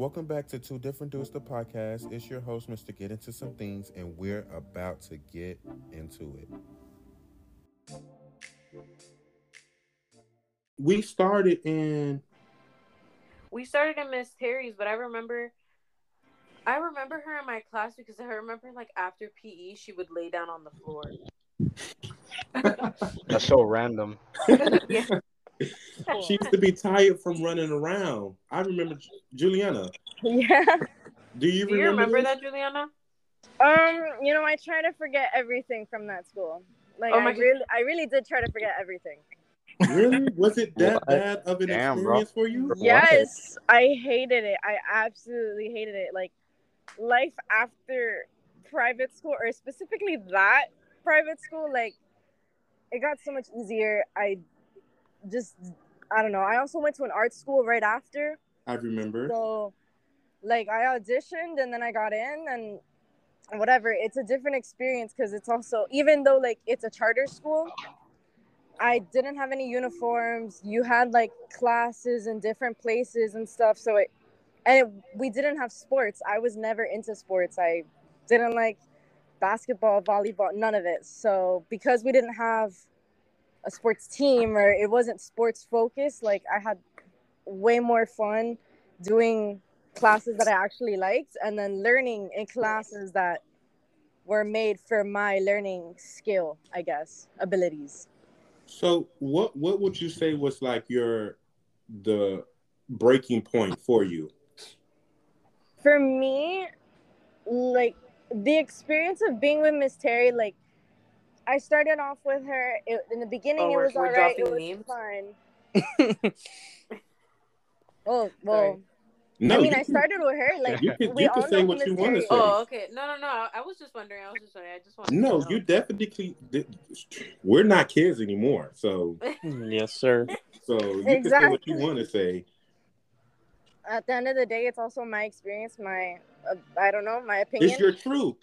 Welcome back to Two Different Dudes, the podcast. It's your host, Mr. Get Into Some Things, and we're about to get into it. We started in. We started in Miss Terry's, but I remember, I remember her in my class because I remember like after PE, she would lay down on the floor. That's so random. yeah. She used to be tired from running around. I remember Juliana. Yeah. Do you Do you remember, remember that, Juliana? Um, you know, I try to forget everything from that school. Like Oh I my God. really I really did try to forget everything. Really? Was it that What? bad of an Damn, bro. experience for you? What? Yes, I hated it. I absolutely hated it. Like life after private school or specifically that private school like it got so much easier. I just I don't know. I also went to an art school right after. I remember. So, like, I auditioned and then I got in and whatever. It's a different experience because it's also, even though like it's a charter school, I didn't have any uniforms. You had like classes in different places and stuff. So it, and it, we didn't have sports. I was never into sports. I didn't like basketball, volleyball, none of it. So because we didn't have a sports team or it wasn't sports focused, like I had way more fun doing classes that I actually liked and then learning in classes that were made for my learning skill, I guess, abilities. So what what would you say was like your the breaking point for you? For me, like the experience of being with Miss Terry, like I started off with her it, in the beginning. Oh, it was all right. It dropping was names? fun. Oh well, No, I mean, you I started with her. Like You can- we you can all say know what who you wanna say. Oh, okay. No, no, no. I was just wondering. I was just wondering. I just wanted. No, to you definitely. We're not kids anymore, so Yes, sir. so you can say what you want to say. At the end of the day, it's also my experience, my uh, I don't know, my opinion. It's your truth.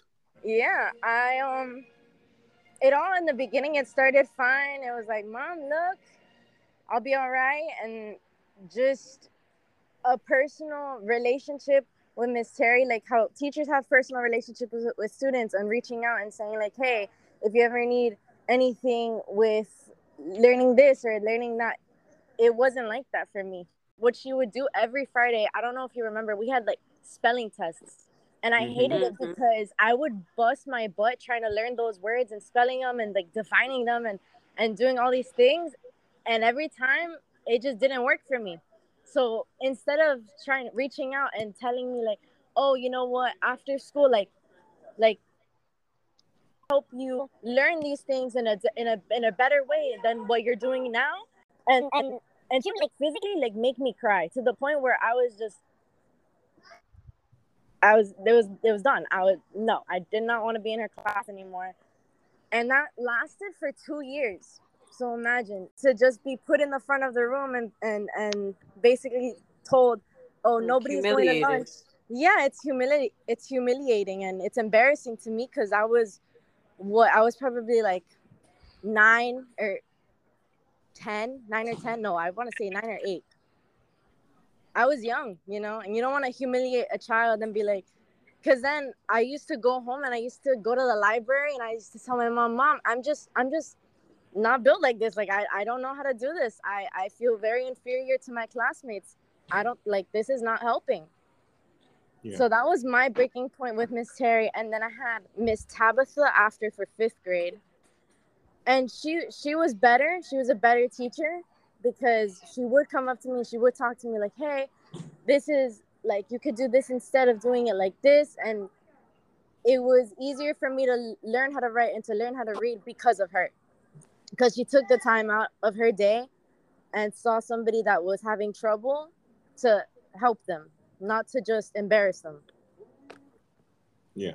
Yeah, I um it all in the beginning it started fine. It was like, "Mom, look, I'll be all right." And just a personal relationship with Miss Terry, like how teachers have personal relationships with, with students and reaching out and saying like, "Hey, if you ever need anything with learning this or learning that." It wasn't like that for me. What she would do every Friday, I don't know if you remember, we had like spelling tests and I hated it Mhm. because I would bust my butt trying to learn those words and spelling them and like defining them and and doing all these things, and every time it just didn't work for me. So instead of trying reaching out and telling me like, oh, you know what, after school, like, like help you learn these things in a in a in a better way than what you're doing now, and and and she would like physically like make me cry to the point where I was just I was it was it was done. I was no, I did not want to be in her class anymore. And that lasted for two years. So imagine to just be put in the front of the room and and and basically told, oh nobody's going to lunch. Yeah, it's humili it's humiliating and it's embarrassing to me because I was what I was probably like nine or 10, nine or 10. No, I want to say nine or eight. I was young, you know, and you don't want to humiliate a child and be like, because then I used to go home and I used to go to the library and I used to tell my mom, Mom, I'm just, I'm just not built like this. Like, I, I don't know how to do this. I, I feel very inferior to my classmates. I don't like this is not helping. Yeah. So that was my breaking point with Miss Terry. And then I had Miss Tabitha after for fifth grade. And she she was better. She was a better teacher because she would come up to me, she would talk to me like, Hey, this is like you could do this instead of doing it like this. And it was easier for me to learn how to write and to learn how to read because of her. Because she took the time out of her day and saw somebody that was having trouble to help them, not to just embarrass them. Yeah.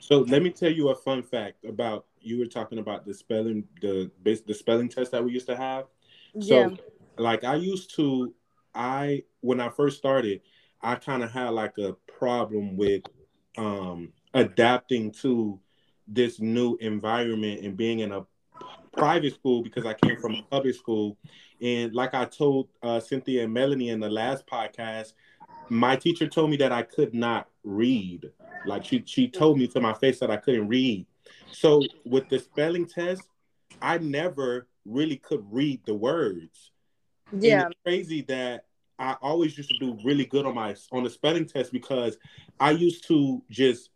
So let me tell you a fun fact about you were talking about the spelling the the spelling test that we used to have. So yeah. like I used to I when I first started, I kind of had like a problem with um adapting to this new environment and being in a private school because I came from a public school. And like I told uh, Cynthia and Melanie in the last podcast, my teacher told me that I could not read. Like she she told me to my face that I couldn't read. So with the spelling test, I never really could read the words. Yeah. Crazy that I always used to do really good on my on the spelling test because I used to just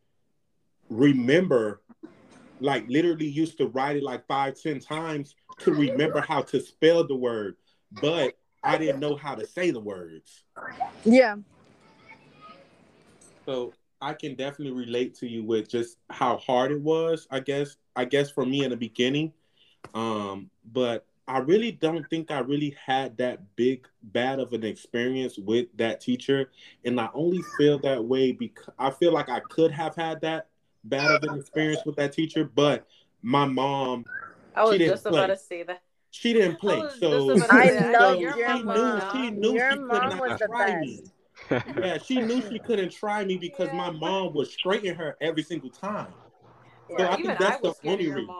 remember, like literally used to write it like five, ten times to remember how to spell the word, but I didn't know how to say the words. Yeah. So I can definitely relate to you with just how hard it was, I guess. I guess for me in the beginning. Um, but I really don't think I really had that big bad of an experience with that teacher. And I only feel that way because I feel like I could have had that bad of an experience with that teacher, but my mom I was She didn't just about to say that. she didn't play. was So, I to say, love so your your she mom. knew she knew Your she could not try me. Yeah, she knew she couldn't try me because my mom was straighten her every single time. So I Even think that's I was the scared only your reason.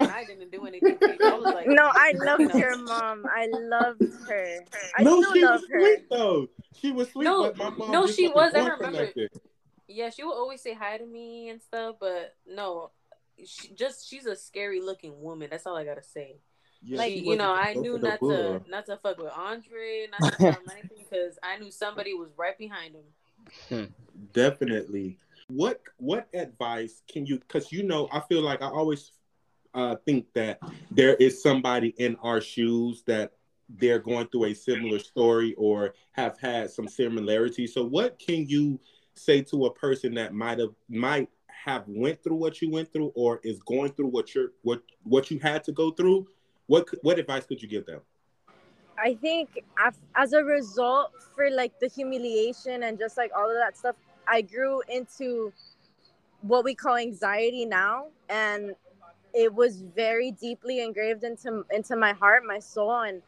Mom. And I didn't do anything. I was like, No, I loved know. your mom. I loved her. I no, she love was her. sweet though. She was sweet, No, but my mom no, she wasn't. I remember. Yeah, she would always say hi to me and stuff, but no, she just she's a scary looking woman. That's all I gotta say. Yeah, Like you know, I knew not to not to fuck with Andre, not to tell anything because I knew somebody was right behind him. Hmm, definitely. What what advice can you? Because you know, I feel like I always uh, think that there is somebody in our shoes that they're going through a similar story or have had some similarities. So, what can you say to a person that might have might have went through what you went through or is going through what you're what what you had to go through? What what advice could you give them? I think as a result for like the humiliation and just like all of that stuff, I grew into what we call anxiety now, and it was very deeply engraved into into my heart, my soul, and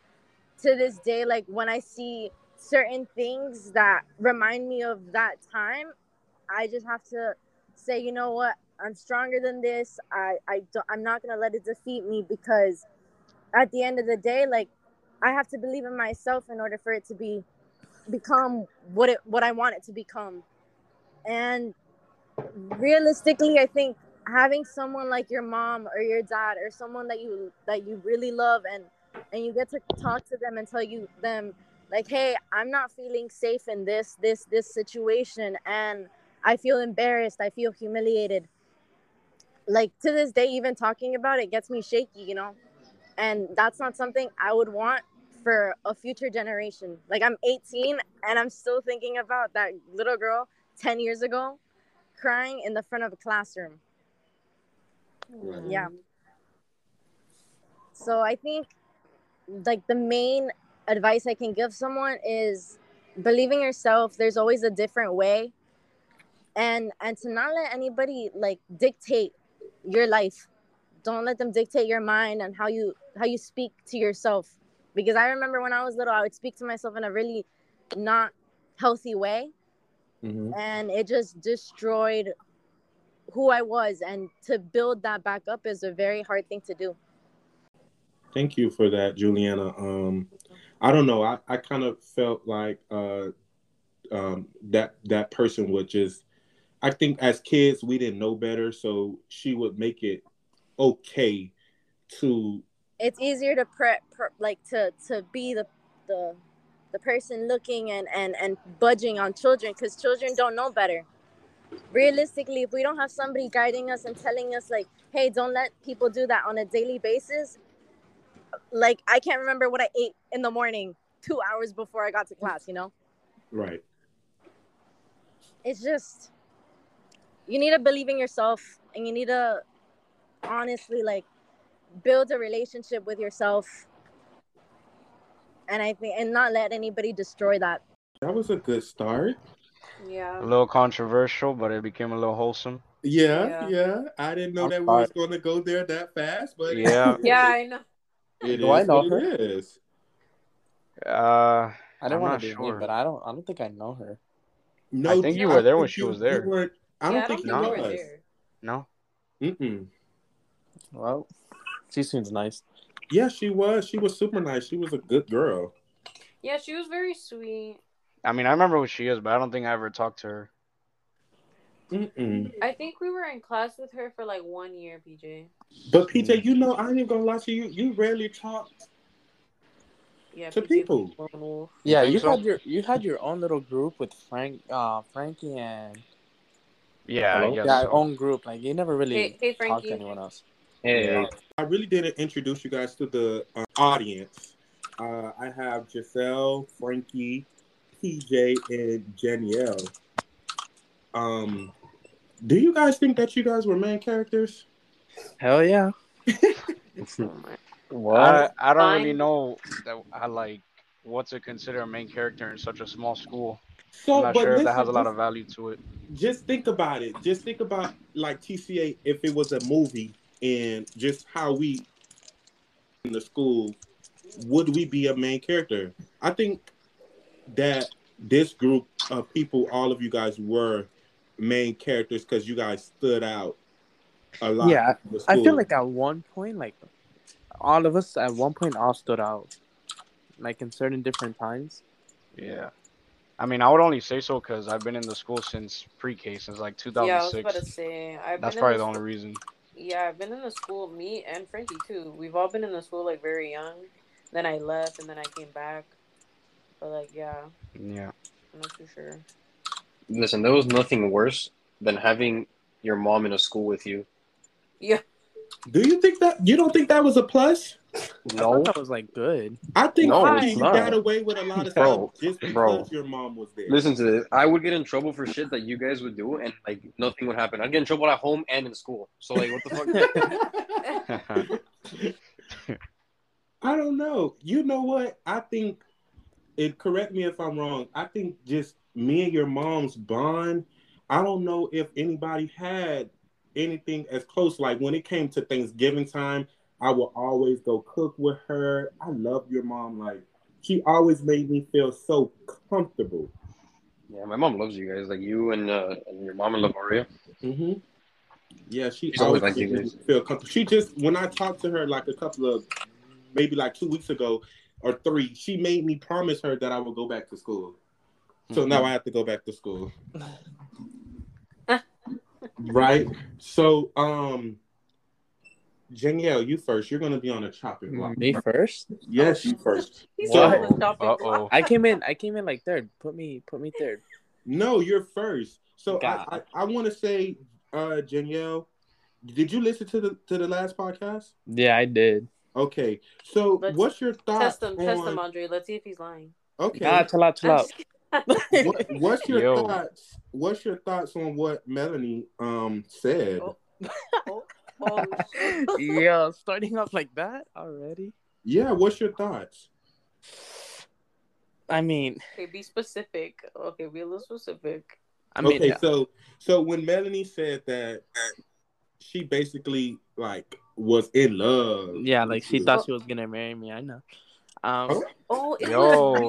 to this day, like when I see certain things that remind me of that time, I just have to say, you know what, I'm stronger than this. I I don't, I'm not gonna let it defeat me because at the end of the day, like I have to believe in myself in order for it to be become what it what I want it to become. And realistically, I think having someone like your mom or your dad or someone that you that you really love and and you get to talk to them and tell you them like, "Hey, I'm not feeling safe in this this this situation and I feel embarrassed. I feel humiliated." Like to this day even talking about it gets me shaky, you know? and that's not something I would want for a future generation. Like I'm 18 and I'm still thinking about that little girl 10 years ago crying in the front of a classroom. Right. Yeah. So I think like the main advice I can give someone is believing yourself. There's always a different way. And and to not let anybody like dictate your life. Don't let them dictate your mind and how you how you speak to yourself. Because I remember when I was little, I would speak to myself in a really not healthy way Mhm. and it just destroyed who I was. And to build that back up is a very hard thing to do. Thank you for that, Juliana. Um, I don't know. I, I kind of felt like uh, um, that that person would just. I think as kids we didn't know better, so she would make it okay to. It's easier to prep, pre- like to to be the the the person looking and and and budging on children because children don't know better. Realistically, if we don't have somebody guiding us and telling us like, "Hey, don't let people do that on a daily basis," like I can't remember what I ate in the morning two hours before I got to class. You know. Right. it's just you need to believe in yourself and you need to honestly like build a relationship with yourself and i think and not let anybody destroy that That was a good start. Yeah. A little controversial, but it became a little wholesome. Yeah, yeah. Yeah. I didn't know I'm that we sorry. was going to go there that fast, but Yeah. Yeah, I know. it Do I know her? it is. Uh, I don't want to be sure. mean, but I don't. I don't think I know her. No, I think you I were there when she you- was there. Were, I don't I think don't you think you were was. there. no. Mm-mm. Well, She seems nice. Yeah, she was. She was super nice. She was a good girl. Yeah, she was very sweet. I mean, I remember who she is, but I don't think I ever talked to her. Mm-mm. I think we were in class with her for like one year, PJ. But PJ, you know, I ain't even gonna lie to you. You rarely talk Yeah, to PJ people. was a lone wolf. Yeah, you so? had your you had your own little group with Frank, uh, Frankie, and Yeah, Hello? I guess. yeah, so. own group. Like you never really Hey, hey, talked to anyone else. Hey, I really didn't introduce you guys to the uh, audience. Uh, I have Giselle, Frankie, PJ, and Danielle. Um, do you guys think that you guys were main characters? Hell yeah. My- what? I, I don't really know that I like what to consider a main character in such a small school. So, I'm not but sure if that has a lot of value to it. just think about it. Just think about like TCA if it was a movie and just how we in the school would we be a main character? I think that this group of people, all of you guys were main characters because you guys stood out a lot. Yeah, I feel like at one point, like all of us at one point all stood out, like in certain different times. Yeah. I mean, I would only say so because I've been in the school since pre-K, since like 2006. Yeah, I was about to 2006. say. I've That's probably the the only reason. Yeah, I've been in the school. Me and Frankie too. We've all been in the school like very young. Then I left, and then I came back. But like, yeah, Yeah. I'm not too sure. Listen, there was nothing worse than having your mom in a school with you. Yeah, Do you think that you don't think that was a plus? No, thought that was like good. I think No, Frankie, it's you not. got away with a lot of Bro, stuff just because bro. your mom was there. listen to this. I would get in trouble for shit that you guys would do, and like nothing would happen. I'd get in trouble at home and in school. So like, what the fuck? I don't know. You know what? I think it correct me if I'm wrong. I think just me and your mom's bond, I don't know if anybody had anything as close. Like when it came to Thanksgiving time, I would always go cook with her. I love your mom. Like she always made me feel so comfortable. yeah, my mom loves you guys. Like you and uh, and your mom and Lavaria. Mm-hmm. Yeah, she She's always always like me feel comfortable. She just when I talked to her like a couple of maybe like two weeks ago or three, she made me promise her that I would go back to school. So now I have to go back to school. right? So um Danielle, you first. You're gonna be on a chopping block. Me first. Yes, you first. So- said it was chopping Uh-oh. I came in. I came in like third. Put me. Put me third. No, you're first. So I, God. I, I want to say, uh, Danielle, did you listen to the to the last podcast? Yeah, I did. Okay, so Let's what's your thoughts Test him, test him, on? Andre. Let's see if he's lying. Okay, Nah, chill out, chill out. what, what's your Yo. thoughts? What's your thoughts on what Melanie um said? Oh. oh, oh, yeah, starting off like that already. Yeah, what's your thoughts? I mean, Okay, be specific. Okay, be a little specific. I mean, okay, so so when Melanie said that she basically like was in love. yeah, like she thought she was gonna marry me. I know. Um, Oh. Oh, it Yo,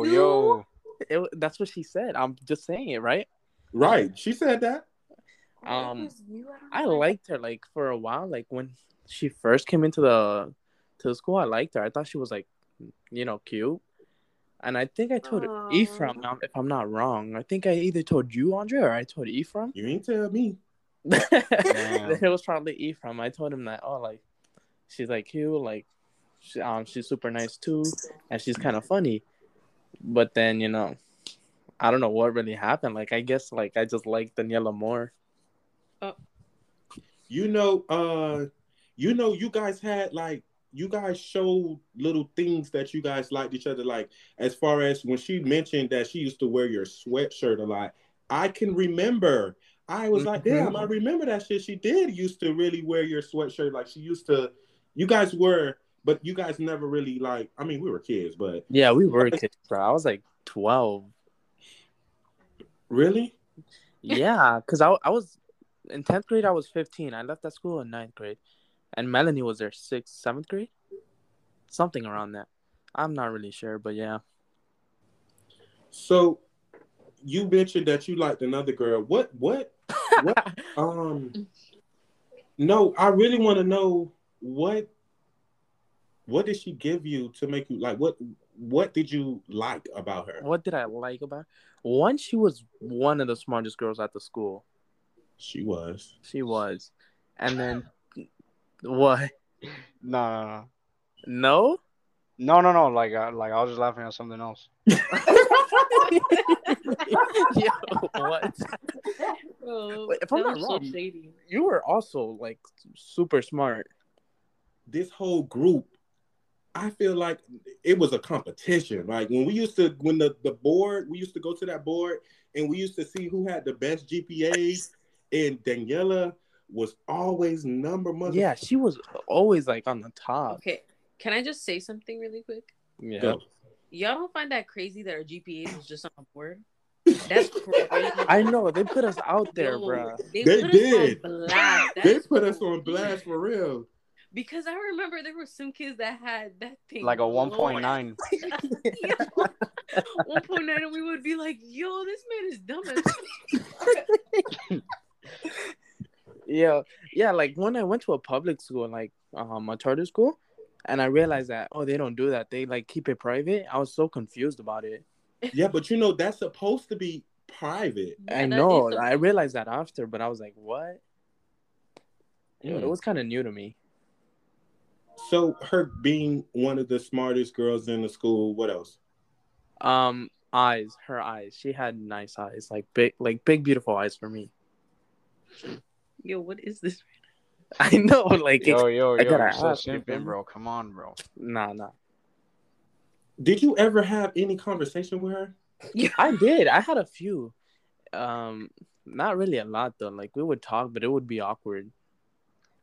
was you? yo. it, that's what she said. I'm just saying it, right? Right, she said that. Oh, Um, was you? don't I liked her like for a while. Like when she first came into the to the school, I liked her. I thought she was like, you know, cute. And I think I told Aw. Ephraim, um, if I'm not wrong. I think I either told you, Andre, or I told Ephraim. You ain't tell me. it was probably Ephraim. I told him that, oh, like, she's like cute, like, she, um, she's super nice too, and she's kind of funny. But then, you know, I don't know what really happened. Like, I guess, like, I just liked Daniela more. You know, uh, you know, you guys had like you guys showed little things that you guys liked each other. Like as far as when she mentioned that she used to wear your sweatshirt a lot, I can remember. I was like, Mhm. damn, I remember that shit. She did used to really wear your sweatshirt. Like she used to. You guys were, but you guys never really like. I mean, we were kids, but Yeah, we were kids, bro. I was like 12. really, Yeah, because I, I was in 10th grade, I was 15. I left that school in 9th grade. And Melanie was there 6th, 7th grade? Something around that. I'm not really sure, but yeah. so you mentioned that you liked another girl. What? What? What? Um, no, I really want to know what what did she give you to make you like what what did you like about her? What did I like about her? One, she was one of the smartest girls at the school. She was. She was. And then what? No, no, no. No? No, no, no. Like, uh, like I was just laughing at something else. Yo, what? Bro, Wait, if I'm not was so wrong, shady. You were also like super smart. This whole group, I feel like it was a competition. Like when we used to when the, the board, we used to go to that board and we used to see who had the best GPAs. And Daniela was always number one. Yeah, she was always like on the top. Okay, can I just say something really quick? Yeah. Go. Y'all don't find that crazy that our GPA was just on the board? That's crazy. I know they put us out there, Yo, bruh. They, They put did. Us on blast. They That's put us on blast for real. Because I remember there were some kids that had that thing Like a low. 1.9. Yo, 1.9 and we would be like, yo, this man is dumb as Yeah, yeah. Like when I went to a public school, like um a charter school, and I realized that oh they don't do that. They like keep it private. I was so confused about it. Yeah, but you know that's supposed to be private. Yeah, I know. I realized that after, but I was like, what? Yeah, Mm. it was kind of new to me. So her being one of the smartest girls in the school, what else? Um, eyes, her eyes. She had nice eyes, like big, like big, beautiful eyes for me. Yo, what is this? I know, like Yo, yo, I yo, you're so ask you, simping, man. bro. Come on, bro. nah, nah. Did you ever have any conversation with her? Yeah, I did. I had a few. Um, not really a lot though. Like we would talk, but it would be awkward.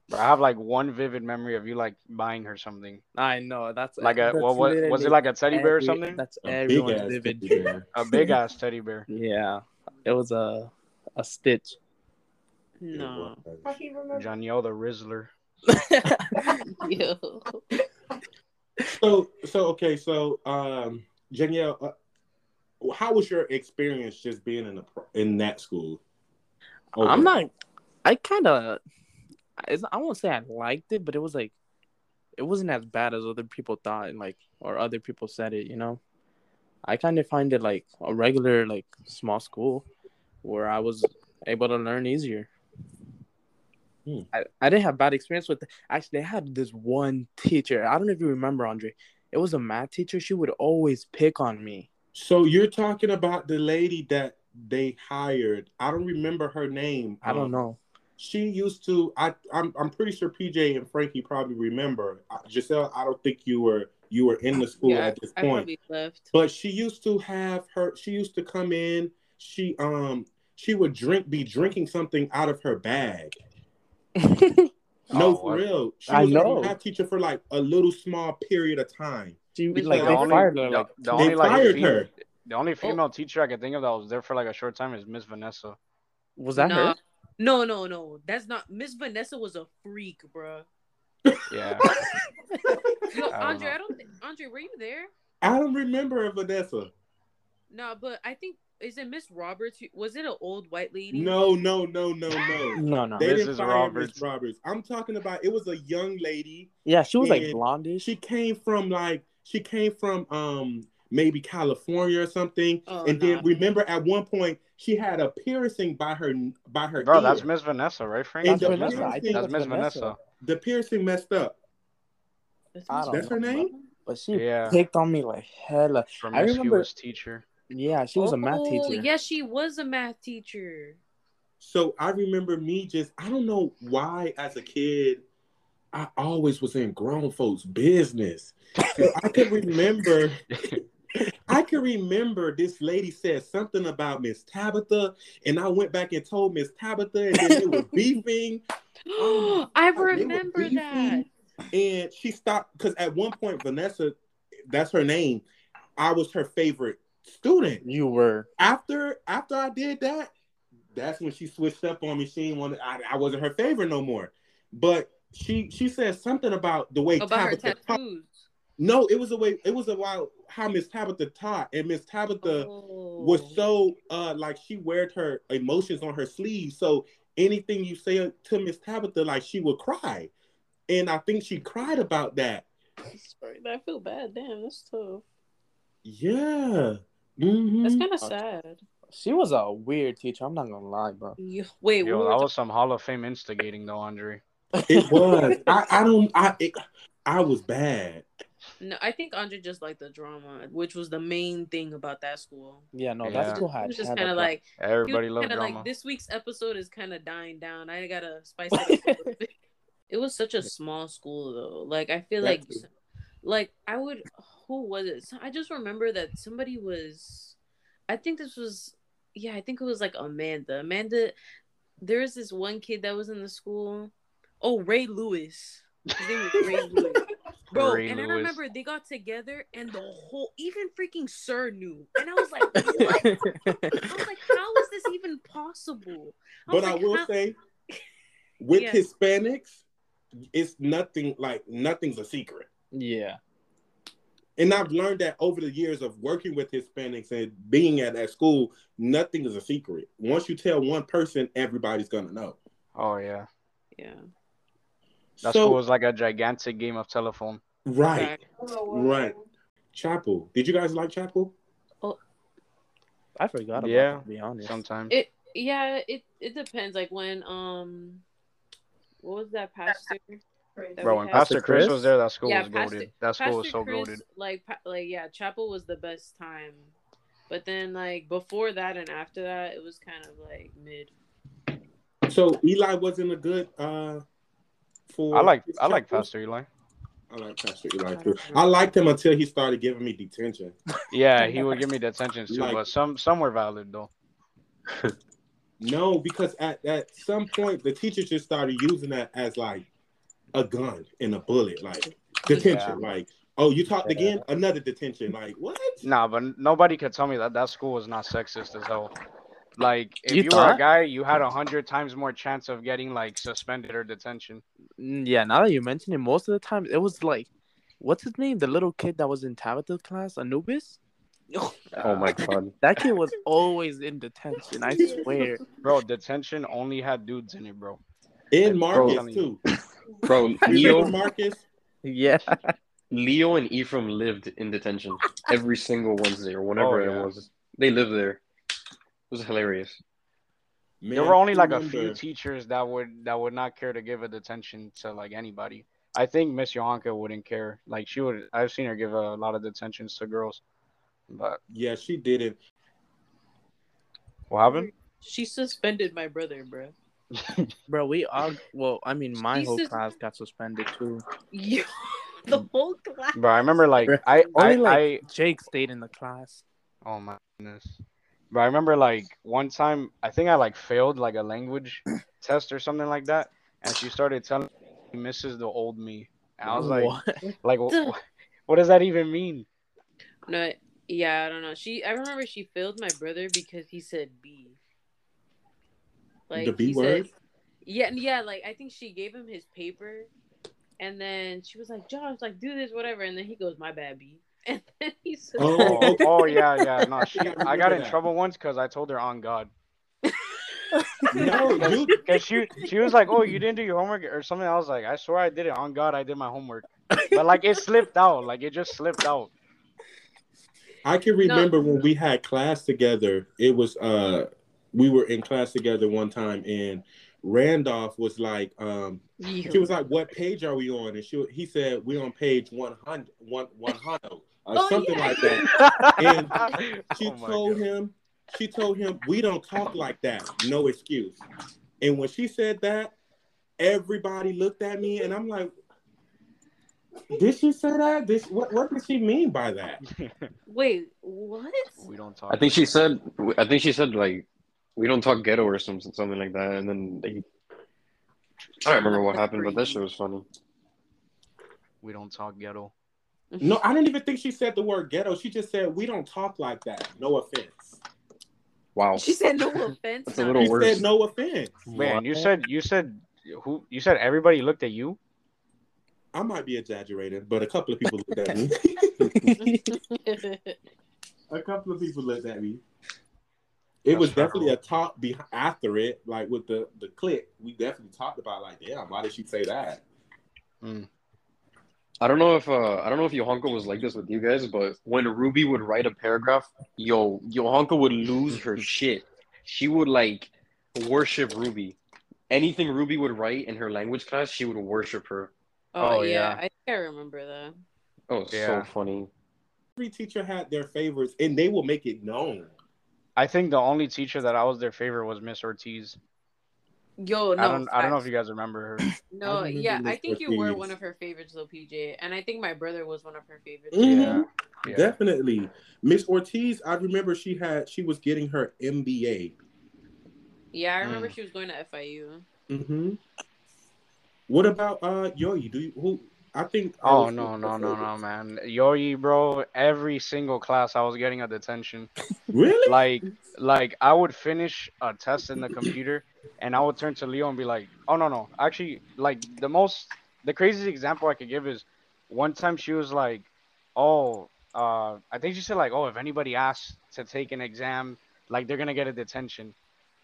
Bro, I have like one vivid memory of you like buying her something. I know that's Like a that's what, what was it like a teddy bear or something? That's A big everyone's ass vivid teddy bear. A big ass teddy bear. Yeah, it was a a stitch. No. Danielle the Rizzler. Yo. So, so okay, so um, Danielle, uh, how was your experience just being in the in that school? I'm not. I kind of. I won't say I liked it, but it was like, it wasn't as bad as other people thought, and like or other people said it. You know, I kind of find it like a regular like small school, where I was able to learn easier. Hmm. I, I didn't have bad experience with. Actually, they had this one teacher. I don't know if you remember, Andre. It was a math teacher. She would always pick on me. So you're talking about the lady that they hired. I don't remember her name. I don't Um, know. She used to. I I'm I'm pretty sure PJ and Frankie probably remember. Uh, Giselle, I don't think you were you were in the school Yeah, at this I point. probably left. But she used to have her. She used to come in. She um she would drink be drinking something out of her bag. No, Oh, for real. She I was know. a math teacher for like a little small period of time. She Which like one? they only- fired her the, like the They only fired female, her. the only female teacher I could think of that was there for like a short time is Miss Vanessa. was that Nah. her? No, no, no. That's not Miss Vanessa was a freak, bro. Yeah. Yo, I Andre, know. I don't. Th- Andre, were you there? I don't remember Vanessa. No, but I think is it Miss Roberts? Was it an old white lady? No, no, no, no, no. No, no. They didn't fire Roberts. Miss Roberts. I'm talking about it was a young lady. Yeah, she was like And blondish. She came from like she came from um maybe California or something. Oh, and nah. then remember at one point she had a piercing by her by her Bro, ear. that's Miss Vanessa, right, Frank? And That's the Vanessa. I think That's Miss Vanessa. Vanessa. the piercing messed up. That's I Miss don't That's her Roberts. name? But she Yeah. picked on me like hella. I remember- teacher. Yeah, she was a math Oh, teacher. Yeah, she was a math teacher. So I remember me just I don't know why as a kid I always was in grown folks' business. So I can remember I can remember this lady said something about Miss Tabitha, and I went back and told Miss Tabitha, and then oh they were beefing. Oh I God, remember beefing, that. And she stopped because at one point Vanessa, that's her name, I was her favorite student. You were. After after I did that, that's when she switched up on me. She didn't want I, I wasn't her favorite no more. But she she said something about the way About Tabitha taught. tattoos. No, it was a way. It was a about how Miss Tabitha taught, and Miss Tabitha Oh. was so uh like she wore her emotions on her sleeve. So anything you say to Miss Tabitha, like she would cry, and I think she cried about that. Sorry, I feel bad. Damn, that's tough. Yeah. Mm-hmm. That's kind of sad. She was a weird teacher. I'm not gonna lie, bro. You, wait, Yo, that ta- was some Hall of Fame instigating though, Andre. It was. I, I don't. I it, I was bad. No, I think Andre just liked the drama, which was the main thing about that school. Yeah, no, Yeah. that school It had. was just kind of like Everybody loved drama. like this week's episode is kind of dying down. I gotta spice it up. a little bit. It was such a small school though. Like I feel like, true. like I would. Who was it? I just remember that somebody was. I think this was. Yeah, I think it was like Amanda. Amanda. There was this one kid that was in the school. Oh, Ray Lewis. His name was Ray Lewis. Bro, Ray and I remember they got together and the whole even freaking Sir knew. And I was like, what? I was like, how is this even possible? But was I will how- say, with Yeah. Hispanics, it's nothing like nothing's a secret. yeah, And I've learned that over the years of working with Hispanics and being at that school, nothing is a secret. Once you tell one person, everybody's gonna know. oh yeah, yeah. That so school was like a gigantic game of telephone. right, right. Chapel. Did you guys like Chapel? Oh, I forgot about Yeah, that, to be honest. Sometimes. It yeah, it it depends. Like when um, what was that pastor? that Bro, when? Pastor Pastor Chris Chris? was there, that school Yeah, was Pastor- goaded. That school was so Chris, goaded. like pa- like yeah, Chapel was the best time, but then like before that and after that, it was kind of like mid. So Eli wasn't a good uh for I like I like Chapel? Pastor Eli. I like Pastor Eli too. I liked him until he started giving me detention. Yeah, he would give me detentions too, Like- but some some were valid though. No, because at, at some point the teachers just started using that as like a gun and a bullet, like detention. Like, oh, you talked Yeah. again, another detention. Like, what? Nah, but nobody could tell me that that school was not sexist as hell. Like, if You you, were a guy, you had a hundred times more chance of getting like suspended or detention. Mm, Yeah, now that you mention it, most of the time it was like, what's his name? The little kid that was in Tabitha's class, Anubis. Oh my god. That kid was always in detention. I swear. Bro, detention only had dudes in it, bro. And Bro. Marcus too. Bro, You Leo remember Marcus? Yeah. Leo and Ephraim lived in detention every single Wednesday or whenever Oh, yeah. it was. They lived there. It was hilarious. Man, there were only I like a few teachers that would that would not care to give a detention to like anybody. I think Miss Johanka wouldn't care. Like she would. I've seen her give a lot of detentions to girls. But Yeah, she did it. what happened? She suspended my brother, bro. Bro, we all well, I mean my He whole says- class got suspended too. Yeah, the whole class. Bro, I remember like I I, Only like I Jake stayed in the class. Oh my goodness. But I remember like one time I think I like failed like a language test or something like that, and she started telling me misses the old me. And I was like, What? like wh- what does that even mean? No, yeah, I don't know. She, I remember she failed my brother because he said B. Like The B word? Said, yeah, yeah. Like I think she gave him his paper, and then she was like, "Josh, like do this, whatever." And then he goes, "My bad, B." And then he said, Oh, Oh, oh yeah, yeah. No, she, I got in that. trouble once because I told her on God. No, you Because she she was like, "Oh, you didn't do your homework or something." I was like, "I swear I did it on God. I did my homework." But like it slipped out. Like it just slipped out. I can remember when we had class together. It was uh we were in class together one time and Randolph was like um she was like what page are we on and she he said we're on page 100 one, 100 or Oh, something yeah. like that. And She Oh told God. him she told him we don't talk like that. No excuse. And when she said that everybody looked at me and I'm like did she say that? This what what did she mean by that? "Wait, what?" We don't talk. I think she said. I think she said like, we don't talk ghetto or something, something like that. And then they. I don't remember what happened, but that shit was funny. we don't talk ghetto. No, I didn't even think she said the word ghetto. She just said we don't talk like that. No offense. Wow. She said, "No offense." That's a now." little She worse. said no offense. Man, you said you said who? You said everybody looked at you. I might be exaggerating, but a couple of people looked at me. a couple of people looked at me. It That's was definitely a talk be- after it, like with the the clique. We definitely talked about like, damn, why did she say that? Mm. I don't know if uh, I don't know if Yohanko was like this with you guys, but when Ruby would write a paragraph, yo, Yohanko would lose her shit. She would like worship Ruby. Anything Ruby would write in her language class, she would worship her. Oh, Oh, yeah. yeah. I think I remember that. Oh, Yeah. so funny. Every teacher had their favorites, and they will make it known. I think the only teacher that I was their favorite was Miss Ortiz. Yo, no. I don't I don't know if you guys remember her. No, I yeah, I think you were one of her favorites though, PJ, and I think my brother was one of her favorites. Mhm. Yeah. Yeah. Definitely, Miss Ortiz. I remember she had she was getting her MBA. Yeah, I remember Mm. she was going to FIU. hmm What about uh Yoyi? Do you who? I think. I Oh no no no no man. Yoyi bro, every single class I was getting a detention. Really? Like like I would finish a test in the computer and I would turn to Leo and be like, "Oh no no." Actually, like the most the craziest example I could give is one time she was like, "Oh, uh I think she said like, "Oh, if anybody asks to take an exam, like they're going to get a detention."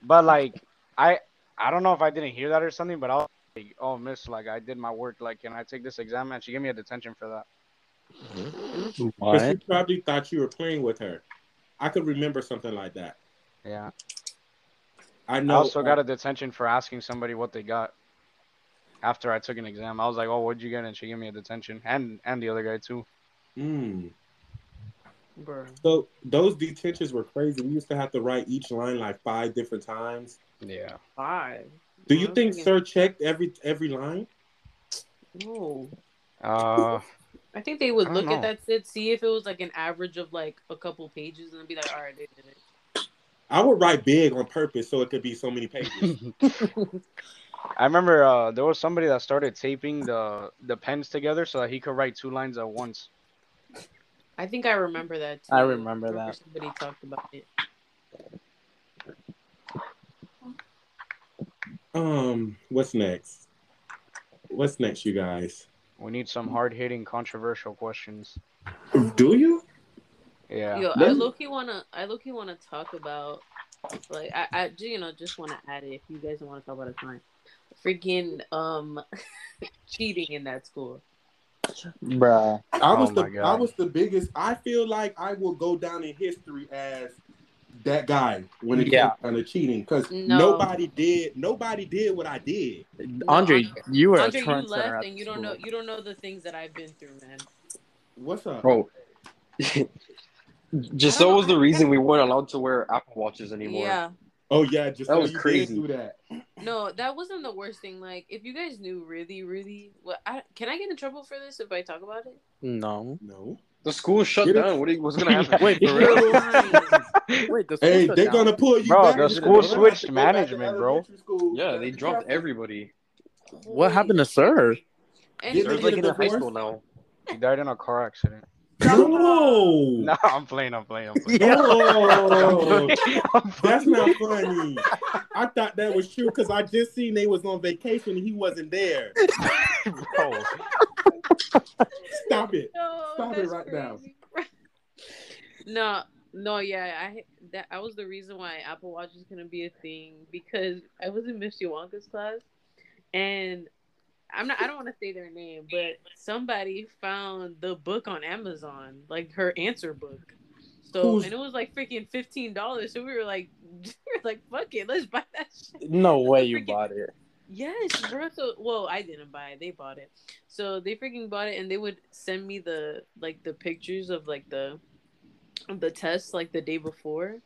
But like I I don't know if I didn't hear that or something, but I was like, "Oh, miss, like I did my work. Like, can I take this exam?" And she gave me a detention for that. But she probably thought you were playing with her. I could remember something like that. Yeah. I I know. also got a detention for asking somebody what they got after I took an exam. I was like, "Oh, what'd you get?" And she gave me a detention, and and the other guy too. Mm. Bro. So those detentions were crazy. We used to have to write each line like five different times. Yeah. Five. Do you think thinking- Sir checked every every line? No. Uh, I think they would look know. at that shit, see if it was like an average of like a couple pages, and be like, all right, they did it. I would write big on purpose so it could be so many pages. I remember uh, there was somebody that started taping the the pens together so that he could write two lines at once. I think I remember that. Too. I remember that. Somebody talked about it. Um, what's next? What's next, you guys? We need some hard hitting, controversial questions. Do you? Yeah. Yo, I look you wanna, I look you wanna talk about, like, I, I, ju- you know, just wanna add it. If you guys don't wanna talk about it, fine. Freaking um, cheating in that school. Bruh. I was Oh the my I was the biggest. I feel like I will go down in history as that guy when it Yeah. came down to cheating because No. nobody did nobody did what I did. Andre, Andre- you were Andre, a you left, and you don't know, you don't know the things that I've been through, man. What's up? Bro. Just so was the reason we weren't allowed to wear Apple Watches anymore. Yeah. Oh yeah, just That was you crazy. did do that. No, that wasn't the worst thing. Like, if you guys knew really, really, what I can I get in trouble for this if I talk about it? No. No. The school shut Get it? down. What are you, what's gonna happen? Wait, for real? Wait, the school Hey, shut they're down? gonna pull you Bro, back. the school gonna switched to go back to management, bro. school. Yeah, they dropped everybody. What happened to Sir? Anyway, Did There's they like in a a high school now. He died in a car accident. No. No, I'm playing. I'm playing. I'm playing. Oh, I'm that's not funny. I thought that was true because I just seen they was on vacation and he wasn't there. Bro, Stop it. No, Stop it that's right now. no, no, yeah, I that I was the reason why Apple Watch is gonna be a thing because I was in Miss Yowanka's class, and I'm not. I don't want to say their name, but somebody found the book on Amazon, like her answer book. So Who's- and it was like freaking fifteen dollars. So we were like, we were like, fuck it, let's buy that shit. No way you bought it. Yes, bro. Well, I didn't buy it. They bought it. So they freaking bought it, and they would send me the like the pictures of like the of the test like the day before,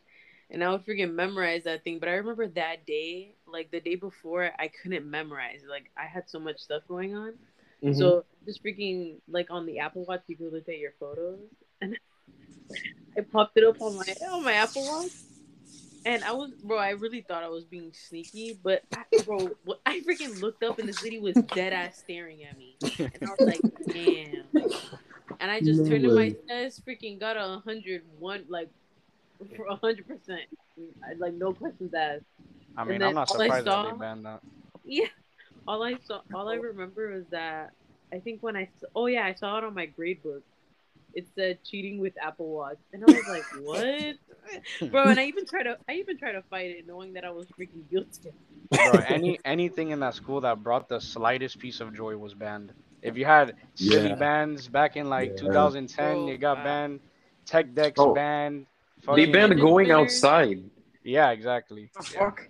and I would freaking memorize that thing. But I remember that day, like the day before, I couldn't memorize. Like I had so much stuff going on. Mm-hmm. So just freaking like on the Apple Watch, you could look at your photos, and I popped it up on my on my Apple Watch, and I was bro. I really thought I was being sneaky, but I, bro, what- I freaking looked up and this lady was dead ass staring at me, and I was like, damn. And I just No turned in my test, freaking got a hundred one like for a hundred percent, I- like no questions asked. I mean, I'm not all I surprised that saw- they banned that. Yeah. All I saw, all I remember was that I think when I, oh yeah, I saw it on my grade book. It said cheating with Apple Watch, and I was like, what, bro? And I even tried to, I even tried to fight it, knowing that I was freaking guilty. Bro, any anything in that school that brought the slightest piece of joy was banned. If you had Silly Yeah. bands back in like Yeah. 2010, Oh, you got wow. banned. Tech decks Oh. banned. They banned going spinners. outside. Yeah, exactly. What the Yeah. fuck?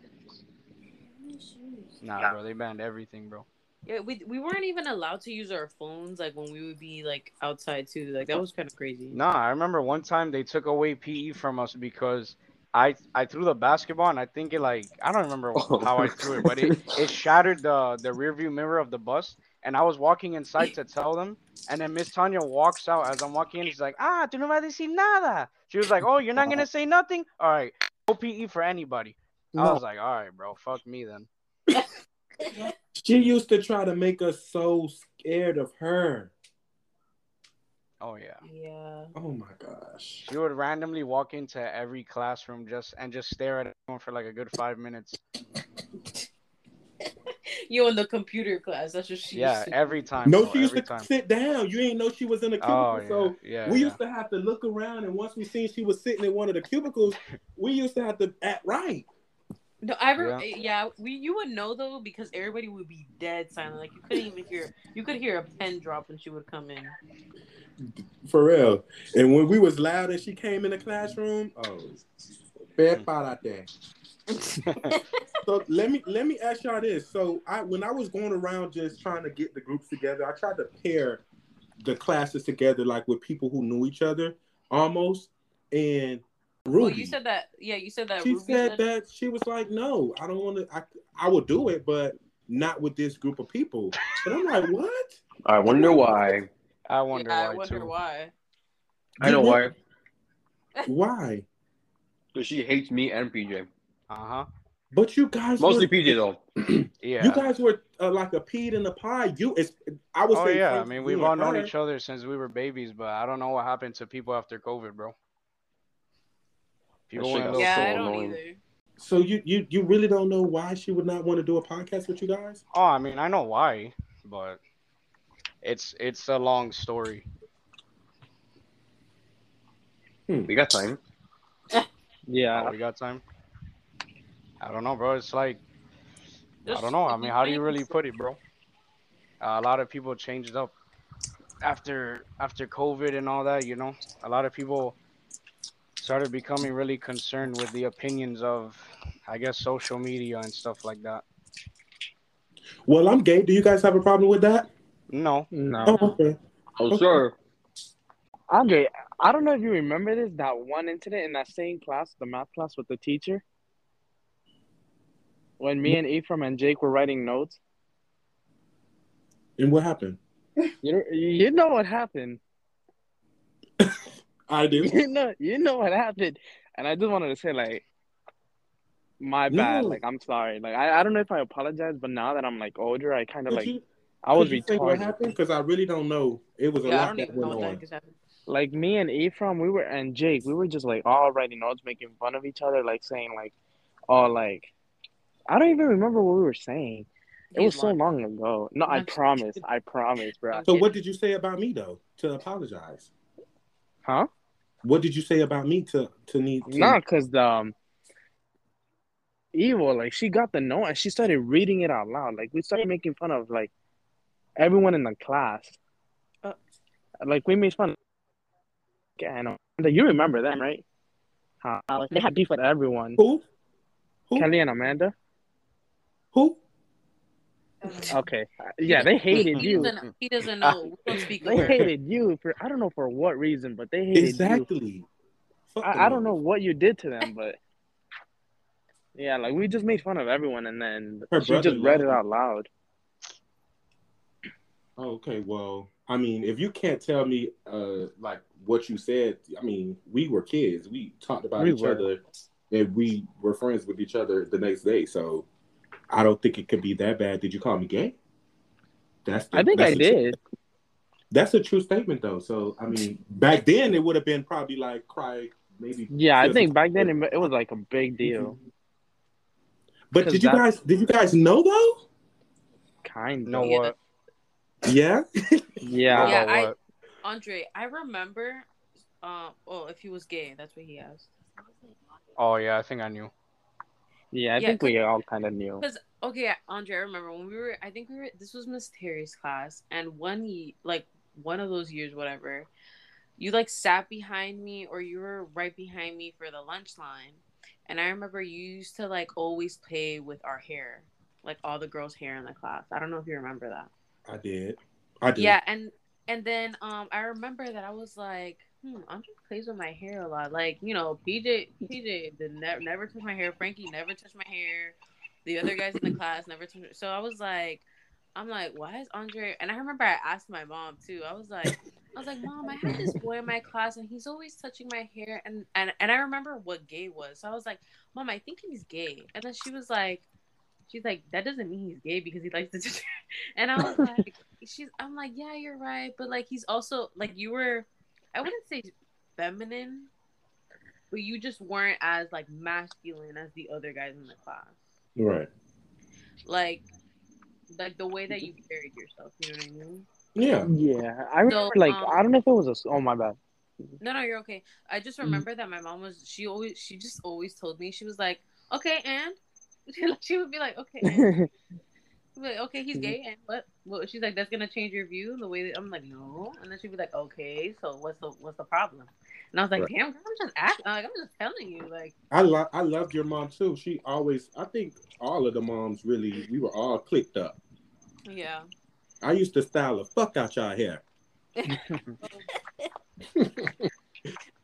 Nah, bro, they banned everything, bro. Yeah, we we weren't even allowed to use our phones like when we would be like outside too. Like that was kind of crazy. Nah, I remember one time they took away PE from us because I I threw the basketball and I think it like I don't remember Oh. how I threw it, but it, it shattered the the rear view mirror of the bus. And I was walking inside to tell them, and then Miss Tanya walks out as I'm walking in. She's like, "Ah, tú no vas a decir nada." She was like, "Oh, you're not gonna say nothing? All right, no PE for anybody." I was like, "All right, bro, fuck me then." She used to try to make us so scared of her. Oh yeah. Yeah. Oh my gosh. She would randomly walk into every classroom just and just stare at everyone for like a good five minutes. You in the computer class? That's what she. Yeah, used to every time. No, bro, she used to time. sit down. You ain't know she was in a oh, cubicle. Oh yeah, So yeah. we yeah. used to have to look around, and once we seen she was sitting in one of the cubicles, we used to have to act right. No, I re- Yeah. yeah. we you would know though because everybody would be dead silent. Like you couldn't even hear. You could hear a pen drop when she would come in. For real. And when we was loud and she came in the classroom, oh, bad mm. part out there. So let me let me ask y'all this. So I when I was going around just trying to get the groups together, I tried to pair the classes together like with people who knew each other almost. And Ruby, Well, you said that. Yeah, you said that. she Ruby said that she was like, "No, I don't want to. I I will do it, but not with this group of people." And I'm like, "What? I wonder why. I wonder Yeah, why I wonder too. why. I know why. Why? Because she hates me and PJ. Uh huh. But you guys Mostly were, PJ though. Yeah. You guys were uh, like a peed in the pie. You, it's, I would oh say. yeah, I mean we've all known her. each other since we were babies, but I don't know what happened to people after COVID, bro. People shit went a got little Yeah, so I don't annoying. either. So you, you, you really don't know why she would not want to do a podcast with you guys? Oh, I mean, I know why, but it's it's a long story. We got time. Yeah. Oh, we got time. I don't know, bro. It's like I don't know. I mean, how do you really put it, bro? Uh, a lot of people changed up after after COVID and all that. You know, a lot of people started becoming really concerned with the opinions of, I guess, social media and stuff like that. Well, I'm gay. Do you guys have a problem with that? No, No. Oh, okay. Oh, sure. Andre, I don't know if you remember this, that one incident in that same class, the math class with the teacher. When me and Ephraim and Jake were writing notes. And what happened? You you know what happened. I do. You know you know what happened. And I just wanted to say like my bad. No. Like I'm sorry. Like I, I don't know if I apologize, but now that I'm like older, I kind of like you, I was could you say what retarded. happened? Because I really don't know. It was a Yeah, lot don't that went on. that like me and Ephraim, we were and Jake, we were just like all writing notes, making fun of each other, like saying like, oh, like I don't even remember what we were saying. It He's was so long ago. No, I promise. I promise, bro. So what did you say about me though? To apologize? Huh? What did you say about me to to need? To, Nah, cause um, evil like she got the note and she started reading it out loud. Like we started making fun of like everyone in the class. Uh. like we made fun. Of, and uh, you remember them, right? How they had beef with everyone. Who? Who? Kelly and Amanda. Who? Okay, yeah, they hated He you. doesn't, he doesn't know. We don't speak They hated you for I don't know for what reason, but they hated you. Exactly. Fuck I, I don't know what you did to them, but yeah, like we just made fun of everyone, and then Her she just read it out loud. Oh, okay, well, I mean, if you can't tell me uh like what you said, I mean, we were kids. We talked about We each were. other and we were friends with each other the next day. So I don't think it could be that bad. Did you call me gay? That's the, I think I that's the tru- did. that's a true statement though. So I mean, back then it would have been probably like cry maybe Yeah, I think back then it, it was like a big deal. But did you that- guys did you guys know though? Kind You know of. Yeah. what? Yeah. Yeah. Yeah, I- what? Andre, I remember. Uh, oh, if he was gay, that's what he asked. Oh yeah, I think I knew. Yeah, I Yeah, think we all kind of knew. Because okay, Andre, I remember when we were. I think we were. This was Miss Terry's class, and one like one of those years, whatever, you like sat behind me or you were right behind me for the lunch line, and I remember you used to like always play with our hair, like all the girls' hair in the class. I don't know if you remember that. I did. I did. Yeah, and and then um I remember that I was like, hmm, Andre plays with my hair a lot. Like you know, PJ PJ never never touch my hair. Frankie never touched my hair the other guys in the class never touched. So I was like, I'm like, why is Andre? And I remember I asked my mom too. I was like, I was like, mom, I have this boy in my class and he's always touching my hair. And and and I remember what gay was. So I was like, mom, I think he's gay. And then she was like, she's like, that doesn't mean he's gay because he likes to. Touch and I was like, she's. I'm like, yeah, you're right, but like he's also like you were. I wouldn't say feminine, but you just weren't as like masculine as the other guys in the class. Right. Like, like the way that you carried yourself. You know what I mean? Yeah. Yeah. I remember, so, like, um, I don't know if it was a. Oh my bad. No, no, you're okay. I just mm-hmm. remember mm-hmm. that my mom was. She always. She just always told me. She was like, "Okay, and." she would be like, "Okay." like, okay, he's mm-hmm. gay, and what? Well, she's like, that's gonna change your view. The way that I'm like, no, and then she'd be like, okay, so what's the what's the problem? And I was like, right. damn, I'm just acting. Like, I'm just telling you, like. I love I loved your mom too. She always, I think all of the moms really, we were all clicked up. Yeah. I used to style the fuck out y'all hair.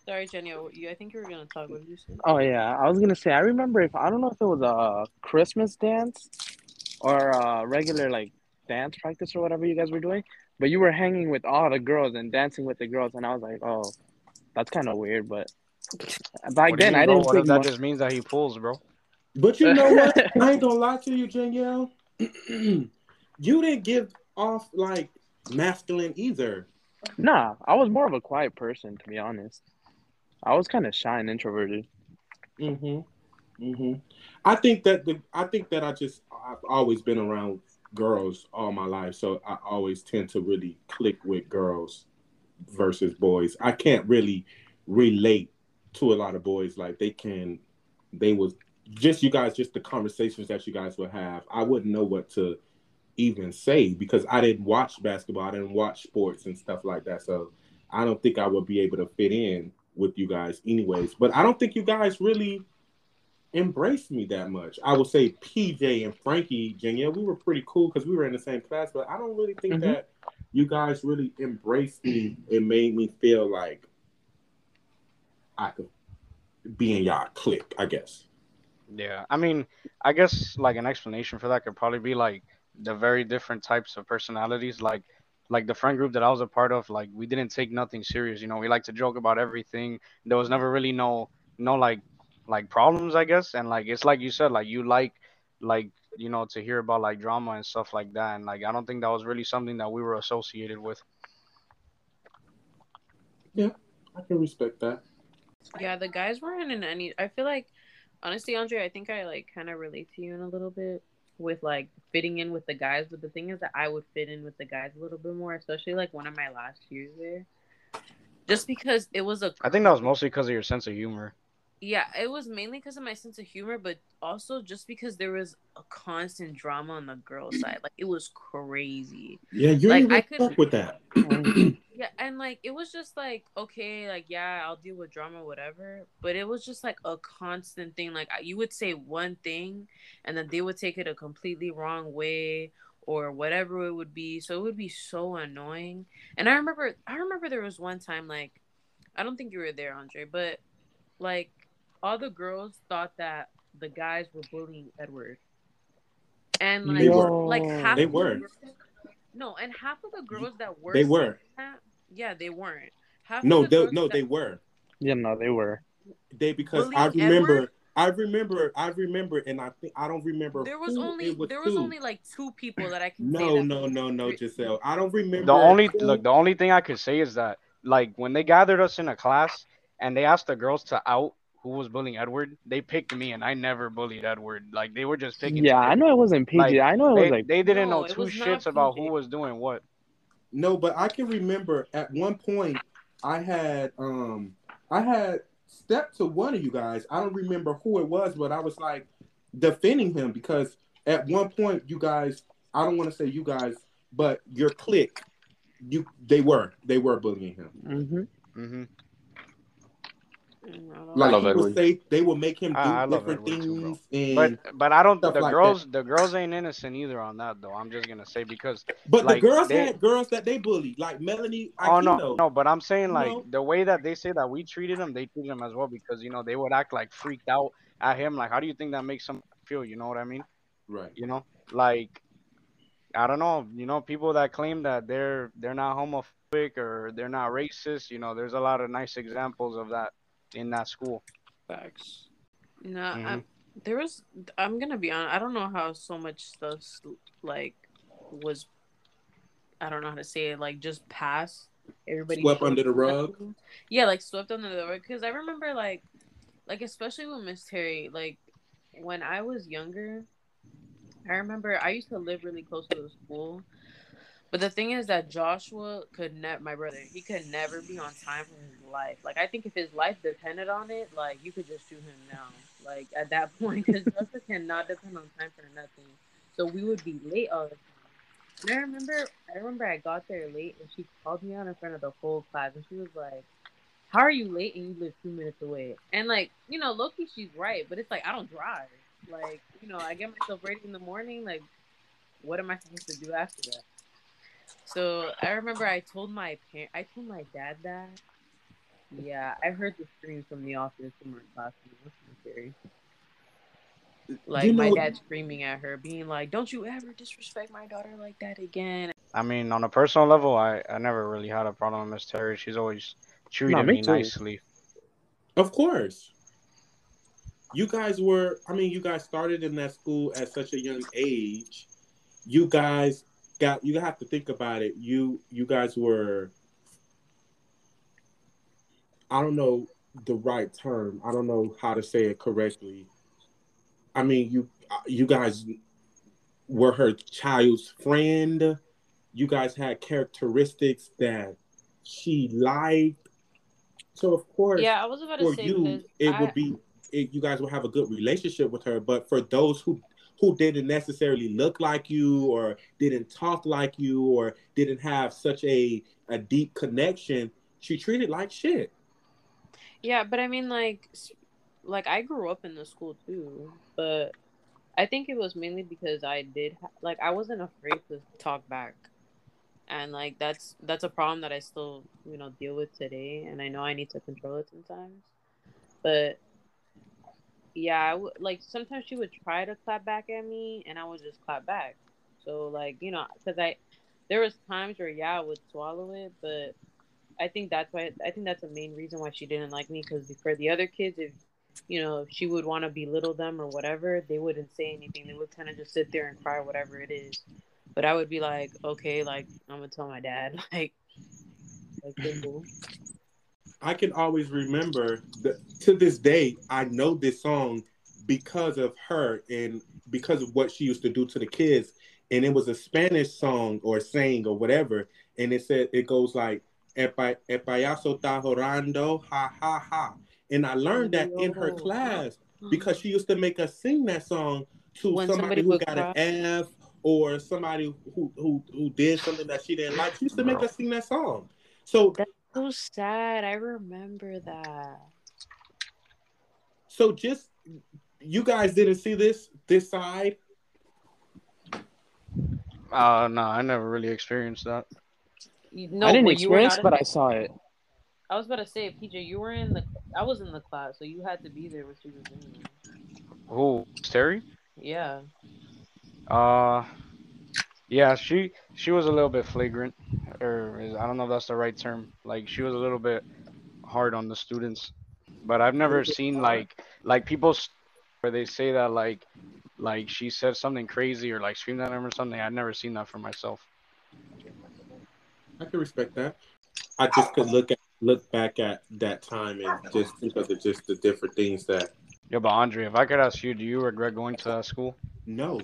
Sorry, Jenny. Oh, you, I think you were gonna talk. What did you say? Oh yeah, I was gonna say. I remember if I don't know if it was a Christmas dance or a regular like dance practice or whatever you guys were doing, but you were hanging with all the girls and dancing with the girls, and I was like, oh, that's kind of weird. But back then, I didn't. What that just means that he pulls, bro? But you know what? I ain't gonna lie to you, Danielle. you didn't give off like masculine either. Nah, I was more of a quiet person, to be honest. I was kind of shy and introverted. Mhm. Mhm. I think that the I think that I just I've always been around girls all my life, so I always tend to really click with girls versus boys. I can't really relate to a lot of boys like they can they was just you guys just the conversations that you guys would have. I wouldn't know what to even say because I didn't watch basketball, I didn't watch sports and stuff like that. So I don't think I would be able to fit in with you guys anyways. But I don't think you guys really embraced me that much. I would say PJ and Frankie, Danielle, we were pretty cool because we were in the same class, but I don't really think mm-hmm. that you guys really embraced me and made me feel like I could be in y'all clique, I guess. Yeah. I mean, I guess like an explanation for that could probably be like the very different types of personalities. Like like the friend group that I was a part of, like we didn't take nothing serious. You know, we like to joke about everything. There was never really no no like like problems, I guess. And like it's like you said, like you like like you know to hear about like drama and stuff like that. And like I don't think that was really something that we were associated with. Yeah, I can respect that. Yeah, the guys weren't in any. I feel like honestly, Andre, I think I like kind of relate to you in a little bit with like fitting in with the guys. But the thing is that I would fit in with the guys a little bit more, especially like one of my last years there. Just because it was a. I think that was mostly because of your sense of humor yeah, it was mainly because of my sense of humor, but also just because there was a constant drama on the girl side. Like it was crazy. Yeah, you like, I could with that. yeah, and like it was just like okay, like yeah, I'll deal with drama, whatever. But it was just like a constant thing. Like you would say one thing, and then they would take it a completely wrong way, or whatever it would be. So it would be so annoying. And I remember, I remember there was one time like, I don't think you were there, Andre, but like all the girls thought that the guys were bullying Edward. And like they were. like half they were. The girls, no, and half of the girls that were they were. That, yeah, they weren't. Half no, the they, no, that, they were. Yeah, no, they were. They because I remember Edward? I remember, I remember, and I think I don't remember. There was only was there was two. only like two people that I can. No, no, no, no, Giselle. I don't remember. The only look, the only thing I could say is that like when they gathered us in a class and they asked the girls to out who was bullying Edward, they picked me, and I never bullied Edward. Like they were just picking. Yeah, I know it wasn't PG. Like, I know it they, was like they didn't no, know two shits about who was doing what. No, but I can remember at one point I had um I had stepped to one of you guys. I don't remember who it was, but I was like defending him because at one point, you guys, I don't want to say you guys, but your clique, you they were they were bullying him. Mm-hmm. Mm-hmm. Like I love he would say, they would make him do I- I different Edward too, things, and But but I don't. The like girls the girls ain't innocent either on that though. I'm just gonna say because but like, the girls they- had girls that they bullied, like Melanie. oh no Aquino. no. But I'm saying You like know? the way that they say that we treated them, they treated them as well because you know they would act like freaked out at him. Like how do you think that makes them feel? You know what I mean? right? You know like. I don't know, you know, people that claim that they're they're not homophobic or they're not racist, you know, there's a lot of nice examples of that in that school. Facts. No, Mhm. I'm, there was. I'm gonna be honest. I don't know how so much stuff like was. I don't know how to say it. Like just passed. Everybody Swept under the rug? nothing. Yeah, like swept under the rug. Because I remember, like, like especially with Miss Terry. Like when I was younger, I remember I used to live really close to the school. But the thing is that Joshua could never, my brother, he could never be on time for his life. Like, I think if his life depended on it, like, you could just shoot him now. Like, at that point, because Joshua cannot depend on time for nothing. So we would be late all the time. And I remember, I remember I got there late and she called me out in front of the whole class and she was like, how are you late and you live two minutes away? And like, you know, Loki, she's right, but it's like, I don't drive. Like, you know, I get myself ready in the morning. Like, what am I supposed to do after that? So I remember I told my parent, I told my dad that. Yeah, I heard the screams from the office from our classroom. That's scary. Like You my know- dad screaming at her, being like, "Don't you ever disrespect my daughter like that again." I mean, on a personal level, I, I never really had a problem with Miss Terry. She's always treated No, me me nicely. Of course. You guys were, I mean, you guys started in that school at such a young age. You guys got, you have to think about it. You, you guys were, I don't know the right term. I don't know how to say it correctly. I mean, you, you guys were her child's friend. You guys had characteristics that she liked. So, of course, Yeah, I was about to for say you, it I, would be it, you guys will have a good relationship with her. But for those who who didn't necessarily look like you, or didn't talk like you, or didn't have such a a deep connection, she treated like shit. Yeah, but I mean, like, like I grew up in the school too, but I think it was mainly because I did ha- like I wasn't afraid to talk back, and like that's that's a problem that I still you know deal with today, and I know I need to control it sometimes, but yeah, I w- like sometimes she would try to clap back at me, and I would just clap back. So like you know, because I there was times where yeah I would swallow it, but I think that's why I think that's the main reason why she didn't like me because for the other kids, if you know she would want to belittle them or whatever, they wouldn't say anything. They would kind of just sit there and cry, whatever it is. But I would be like, okay, like I'm gonna tell my dad, like, like. I can always remember that to this day. I know this song because of her and because of what she used to do to the kids. And it was a Spanish song or saying or whatever. And it said it goes like "El pa- el payaso está llorando, ha ha ha." And I learned that in her class because she used to make us sing that song to When somebody, somebody who got cry. an F or somebody who, who who did something that she didn't like. She used to make us sing that song. So that's so sad. I remember that. so just you guys didn't see this this side. Uh, no, I never really experienced that. You- No, I didn't but experience, not but the- I saw it. I was about to say, PJ, you were in the. I was in the class, so you had to be there when she was in. Who? Terry? Yeah. Uh, yeah, she she was a little bit flagrant, or is- I don't know if that's the right term. Like she was a little bit hard on the students, but I've never seen like like people where they say that like like she said something crazy or like screamed at him or something. I've never seen that for myself. I can respect that. I just could look at look back at that time and just think of the, just the different things that Yeah, but Andre, if I could ask you, do you regret going to that school? no,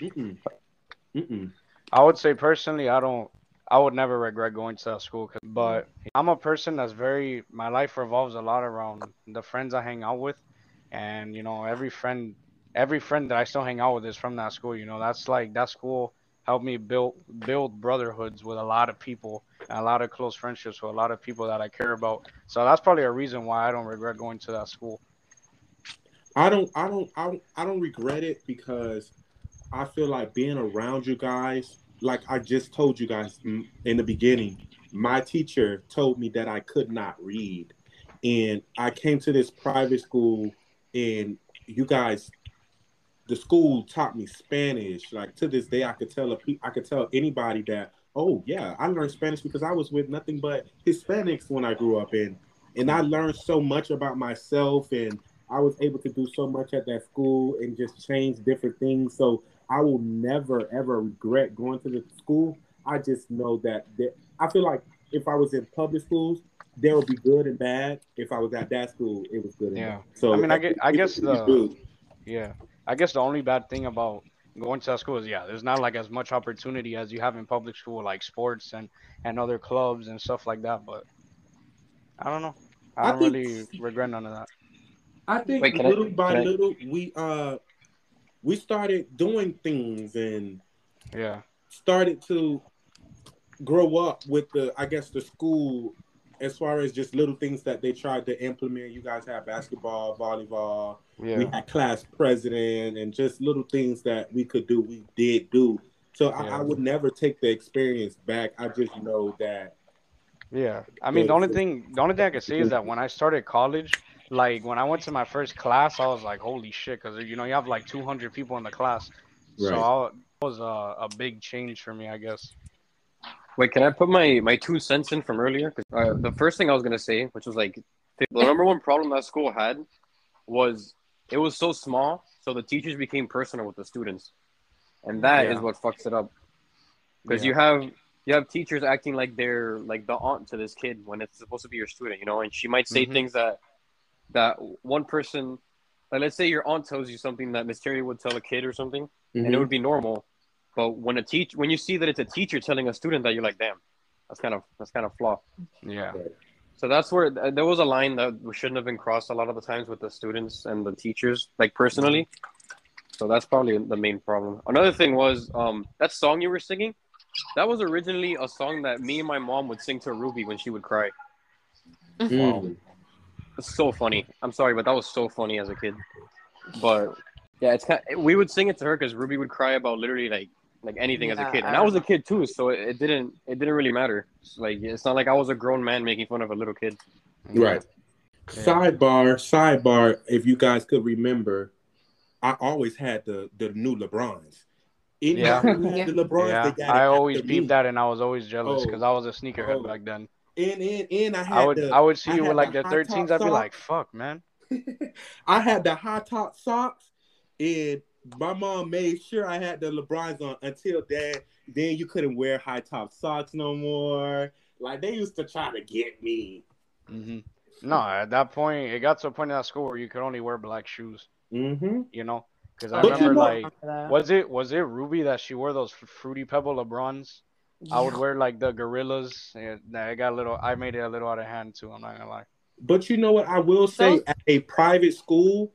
mm-mm, mm-mm. I would say personally, I don't. I would never regret going to that school, 'cause- but I'm a person that's very. My life revolves a lot around the friends I hang out with, and you know, every friend every friend that I still hang out with is from that school. You know, that's like that school helped me build build brotherhoods with a lot of people and a lot of close friendships with a lot of people that I care about. So that's probably a reason why I don't regret going to that school. I don't I don't I don't, I don't regret it because I feel like being around you guys, like I just told you guys in the beginning, my teacher told me that I could not read. And I came to this private school and you guys the school taught me Spanish. Like to this day, I could tell a I could tell anybody that, oh yeah, I learned Spanish because I was with nothing but Hispanics when I grew up in, and I learned so much about myself, and I was able to do so much at that school and just change different things. So I will never ever regret going to the school. I just know that, that I feel like if I was in public schools, there would be good and bad. If I was at that school, it was good. yeah. So I mean, I guess, I guess the yeah. I guess the only bad thing about going to that school is yeah, there's not like as much opportunity as you have in public school, like sports and and other clubs and stuff like that. But I don't know. I don't I really regret none of that. I think Wait, little I, by little we uh we started doing things and yeah started to grow up with the I guess the school as far as just little things that they tried to implement. You guys have basketball, volleyball, yeah. We had class president and just little things that we could do, we did do. So yeah. I, I, would never take the experience back. I just know that. Yeah, I mean, the only thing, the only thing I can say is that when I started college, like when I went to my first class, I was like, "Holy shit!" Because you know you have like 200 people in the class, right. so I, it was a, a big change for me, I guess. Wait, can I put my my two cents in from earlier? Because uh, the first thing I was gonna say, which was like the number one problem that school had, was it was so small, so the teachers became personal with the students, and that yeah. is what fucks it up. Because yeah. you have you have teachers acting like they're like the aunt to this kid when it's supposed to be your student, you know, and she might say mm-hmm. things that that one person, like let's say your aunt tells you something that Miss Terry would tell a kid or something, mm-hmm. and it mm-hmm. would be normal. But when a teach when you see that it's a teacher telling a student that, you're like, damn, that's kind of that's kind of flaw. Yeah. So that's where there was a line that shouldn't have been crossed a lot of the times with the students and the teachers, like personally. So that's probably the main problem. Another thing was um, that song you were singing. That was originally a song that me and my mom would sing to Ruby when she would cry. Mm-hmm. Wow. It's so funny. I'm sorry, but that was so funny as a kid. But yeah, it's kind of, we would sing it to her because Ruby would cry about literally like like anything yeah, as a kid, and I, I was a kid too, so it, it, didn't it didn't really matter. Like it's not like I was a grown man making fun of a little kid. Right. Yeah. Sidebar, sidebar. If you guys could remember, I always had the the new Lebrons. yeah, yeah. the Lebrons. Yeah. I always beat that, and I was always jealous because oh. I was a sneakerhead oh. back then. And and and I had I would the, I would see you with like the, the 13s. I'd be like, "Fuck, man." I had the high top socks, and my mom made sure I had the LeBrons on until then. Then you couldn't wear high top socks no more. Like they used to try to get me. Mm-hmm. No, at that point, it got to a point in that school where you could only wear black shoes. Mm-hmm. You know, because I remember like, was it was it Ruby that she wore those fruity pebble Lebrons? Yeah. I would wear like the gorillas. And I got a little. I made it a little out of hand too. I'm not gonna lie. But you know what? I will say, so, at a private school,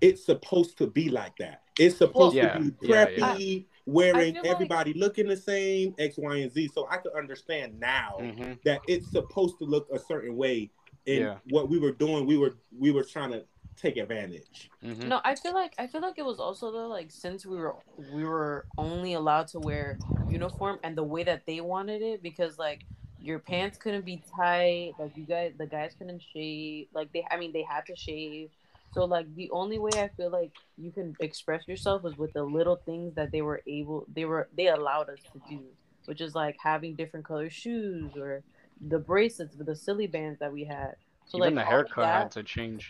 it's supposed to be like that. It's supposed well, yeah, to be preppy, yeah, yeah. wearing everybody like... looking the same, X, Y, and Z. So I can understand now mm-hmm. that it's supposed to look a certain way. And what we were doing, we were we were trying to take advantage. Mm-hmm. No, I feel like I feel like it was also though like since we were we were only allowed to wear uniform and the way that they wanted it because like your pants couldn't be tight, like you guys the guys couldn't shave, like they I mean they had to shave so like the only way I feel like you can express yourself is with the little things that they were able they were they allowed us to do, which is like having different color shoes or the bracelets with the Silly Bandz that we had. So even like the haircut that, had to change.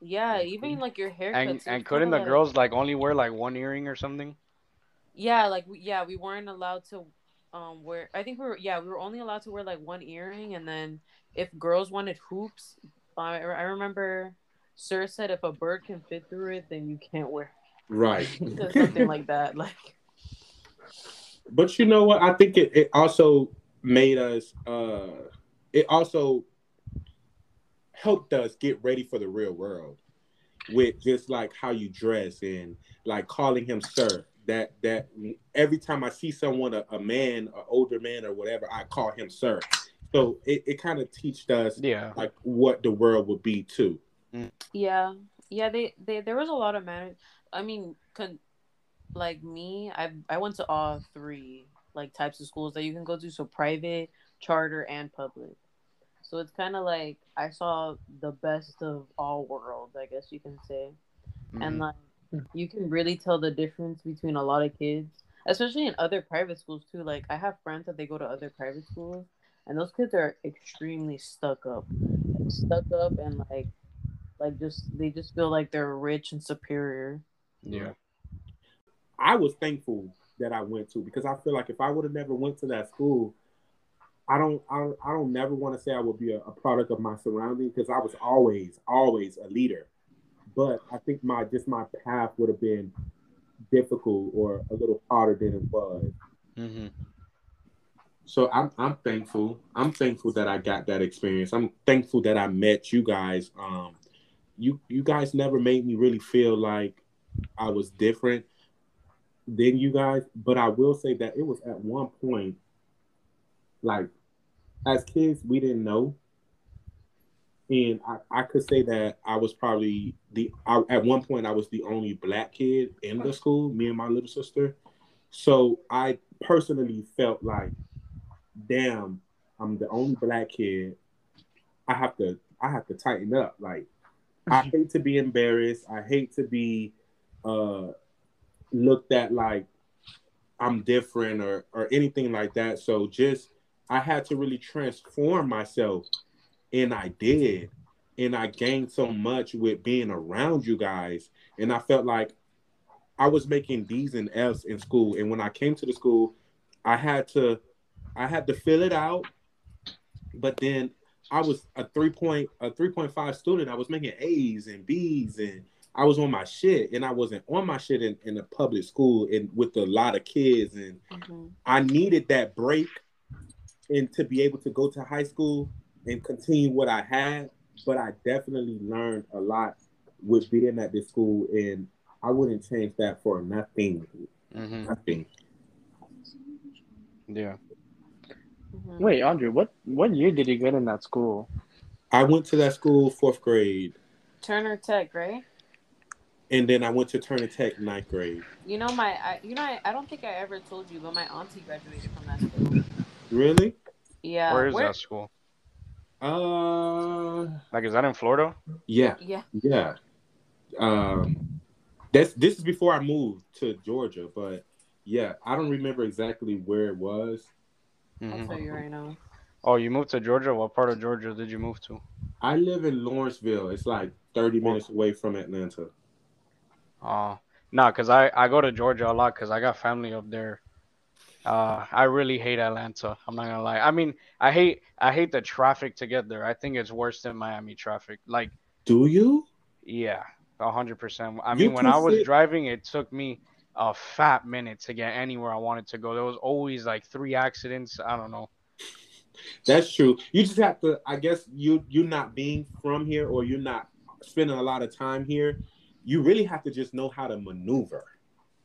Yeah, even like your haircut. And, and couldn't the like, girls like only wear like one earring or something? Yeah, like yeah, we weren't allowed to um wear. I think we were yeah we were only allowed to wear like one earring, and then if girls wanted hoops, I remember Sir said if a bird can fit through it, then you can't wear. Right. something like that. Like. But you know what? I think it, it also made us. uh It also helped us get ready for the real world. with just like how you dress and like calling him sir. That that every time I see someone, a, a man, an older man or whatever, I call him sir. So it, it kind of teached us Yeah. like what the world would be too. Yeah, yeah. They, they there was a lot of manners. I mean, con- like me, I I went to all three like types of schools that you can go to. So private, charter, and public. So it's kind of like I saw the best of all worlds, I guess you can say. And Mhm. like you can really tell the difference between a lot of kids, especially in other private schools too. Like I have friends that they go to other private schools, and those kids are extremely stuck up, like, stuck up, and like, like just they just feel like they're rich and superior. yeah. I was thankful that I went to because I feel like if I would have never went to that school, I don't I don't, I don't never want to say I would be a, a product of my surrounding because I was always always a leader, but I think my just my path would have been difficult or a little harder than it was. hmm So I'm I'm thankful. I'm thankful that I got that experience. I'm thankful that I met you guys. Um, you you guys never made me really feel like I was different than you guys. But I will say that it was at one point, like as kids, we didn't know, and I, I could say that I was probably the I, at one point I was the only black kid in the school. Me and my little sister. So I personally felt like damn, I'm the only black kid. I have to I have to tighten up. Like I hate to be embarrassed. I hate to be uh looked at like I'm different or or anything like that. So just I had to really transform myself and I did. And I gained so much with being around you guys. And I felt like I was making D's and F's in school. And when I came to the school, I had to I had to fill it out, but then I was a three point a three point five student. I was making A's and B's, and I was on my shit, and I wasn't on my shit in, in a public school and with a lot of kids, and I needed that break, and to be able to go to high school and continue what I had. But I definitely learned a lot with being at this school, and I wouldn't change that for nothing. hmm Nothing. Yeah. Mhm. Wait, Andre, what what year did you get in that school? I went to that school fourth grade, Turner Tech, right? and then I went to Turner Tech ninth grade. You know my, I, you know I, I don't think I ever told you, but my auntie graduated from that school. Really? Yeah. Where is that school? Uh, Like, is that in Florida? yeah, Yeah. yeah. Um, that's this is before I moved to Georgia, but yeah, I don't remember exactly where it was. I'll Mhm. tell you right now. Oh, you moved to Georgia. What part of Georgia did you move to? I live in Lawrenceville. It's like thirty minutes away from Atlanta. Uh, nah, cause I I go to Georgia a lot cause I got family up there. Uh, I really hate Atlanta. I'm not gonna lie. I mean, I hate I hate the traffic to get there. I think it's worse than Miami traffic. Like, Do you? yeah, a hundred percent. I You mean, when I was sit- driving, it took me a fat minute to get anywhere I wanted to go. There was always like three accidents. I don't know. That's true. You just have to. I guess you you not being from here or you're not spending a lot of time here. You really have to just know how to maneuver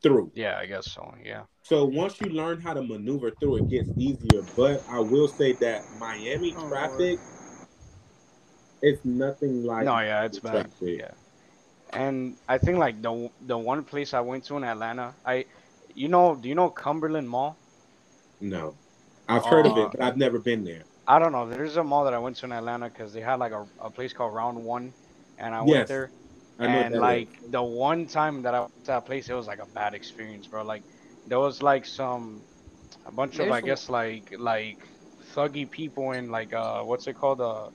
through. Yeah, I guess so. Yeah. So once you learn how to maneuver through, it gets easier. But I will say that Miami Oh, traffic, it's nothing like No, yeah, it's bad. traffic. Yeah. And I think like the the one place I went to in Atlanta, I, you know, do you know Cumberland Mall? No, I've heard of Uh, it, but I've never been there. I don't know. There's a mall that I went to in Atlanta because they had like a, a place called Round One, and I went Yes, there. I know and that like the one time that I went to that place, it was like a bad experience, bro. Like there was like some, a bunch of I There's- guess like like thuggy people in like uh what's it called uh,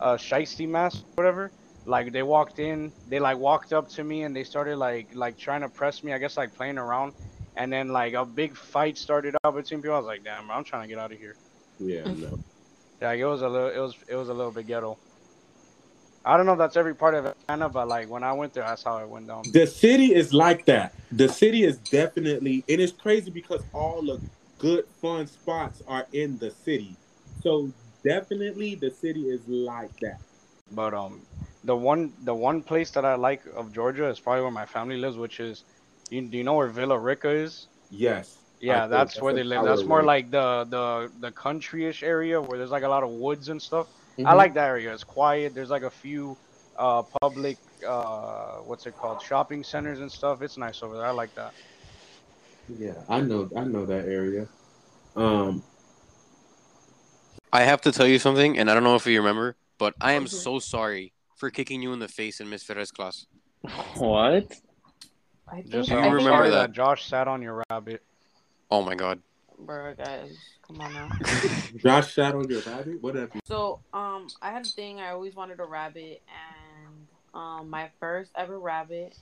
uh shiesty mask whatever. Like they walked in, they like walked up to me and they started like like trying to press me. I guess like playing around, and then like a big fight started up between people. I was like, damn, bro, I'm trying to get out of here. Yeah, no. Like it was a little, it was it was a little bit ghetto. I don't know if that's every part of Atlanta, but like when I went there, that's how it went down. The city is like that. The city is definitely, and it's crazy because all the good fun spots are in the city. So definitely, the city is like that. But um, the one the one place that I like of Georgia is probably where my family lives, which is you, do you know where Villa Rica is? Yes. Yeah, I that's, where they live. That's more rig. like the the the countryish area where there's like a lot of woods and stuff. I Mhm. like that area. It's quiet. There's like a few uh public uh what's it called shopping centers and stuff. It's nice over there. I like that. Yeah, I know. I know that area. Um, I have to tell you something, and I don't know if you remember, but I am Okay. so sorry for kicking you in the face in Miss Ferrer's class. What? I think, Just Do you I think remember sorry that? Josh sat on your rabbit. Oh my god. Bro, guys, come on now. Josh sat on your rabbit. Whatever. So, um, I had a thing. I always wanted a rabbit, and um, my first ever rabbit,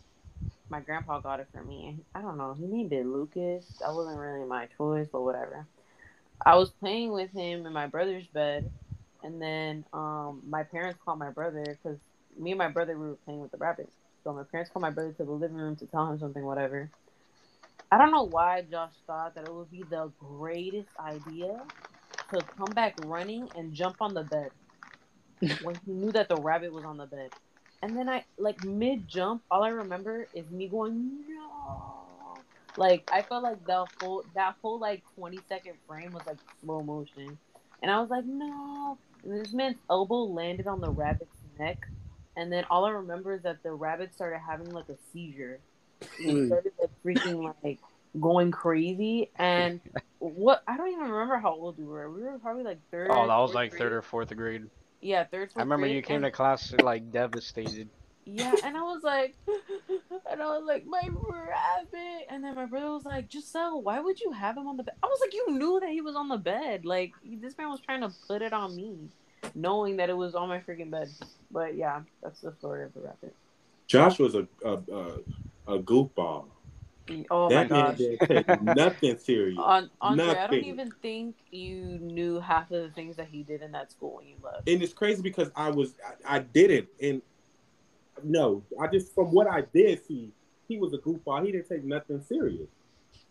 my grandpa got it for me. And I don't know, he named it Lucas. That wasn't really my choice, but whatever. I was playing with him in my brother's bed, and then um, my parents called my brother because me and my brother we were playing with the rabbits. So my parents called my brother to the living room to tell him something, whatever. I don't know why Josh thought that it would be the greatest idea to come back running and jump on the bed when he knew that the rabbit was on the bed. And then I like mid jump, all I remember is me going no. Like I felt like the whole that whole like twenty second frame was like slow motion, and I was like no. And this man's elbow landed on the rabbit's neck, and then all I remember is that the rabbit started having like a seizure. He Mm. started like freaking like going crazy, and what I don't even remember how old we were. We were probably like third. Oh, that was like grade. third or fourth grade. Yeah, third. I remember grade, you came and- to class like devastated. yeah, and I was like, and I was like, my rabbit, and then my brother was like, Giselle, why would you have him on the bed? I was like, you knew that he was on the bed. Like this man was trying to put it on me, knowing that it was on my freaking bed. But yeah, that's the story of the rabbit. Josh was a a, a, a goofball. Oh that my gosh. nothing serious. On Andre, I don't even think you knew half of the things that he did in that school when you left. and it's crazy because I was I, I didn't and no, I just from what I did see, he was a goofball. He didn't take nothing serious.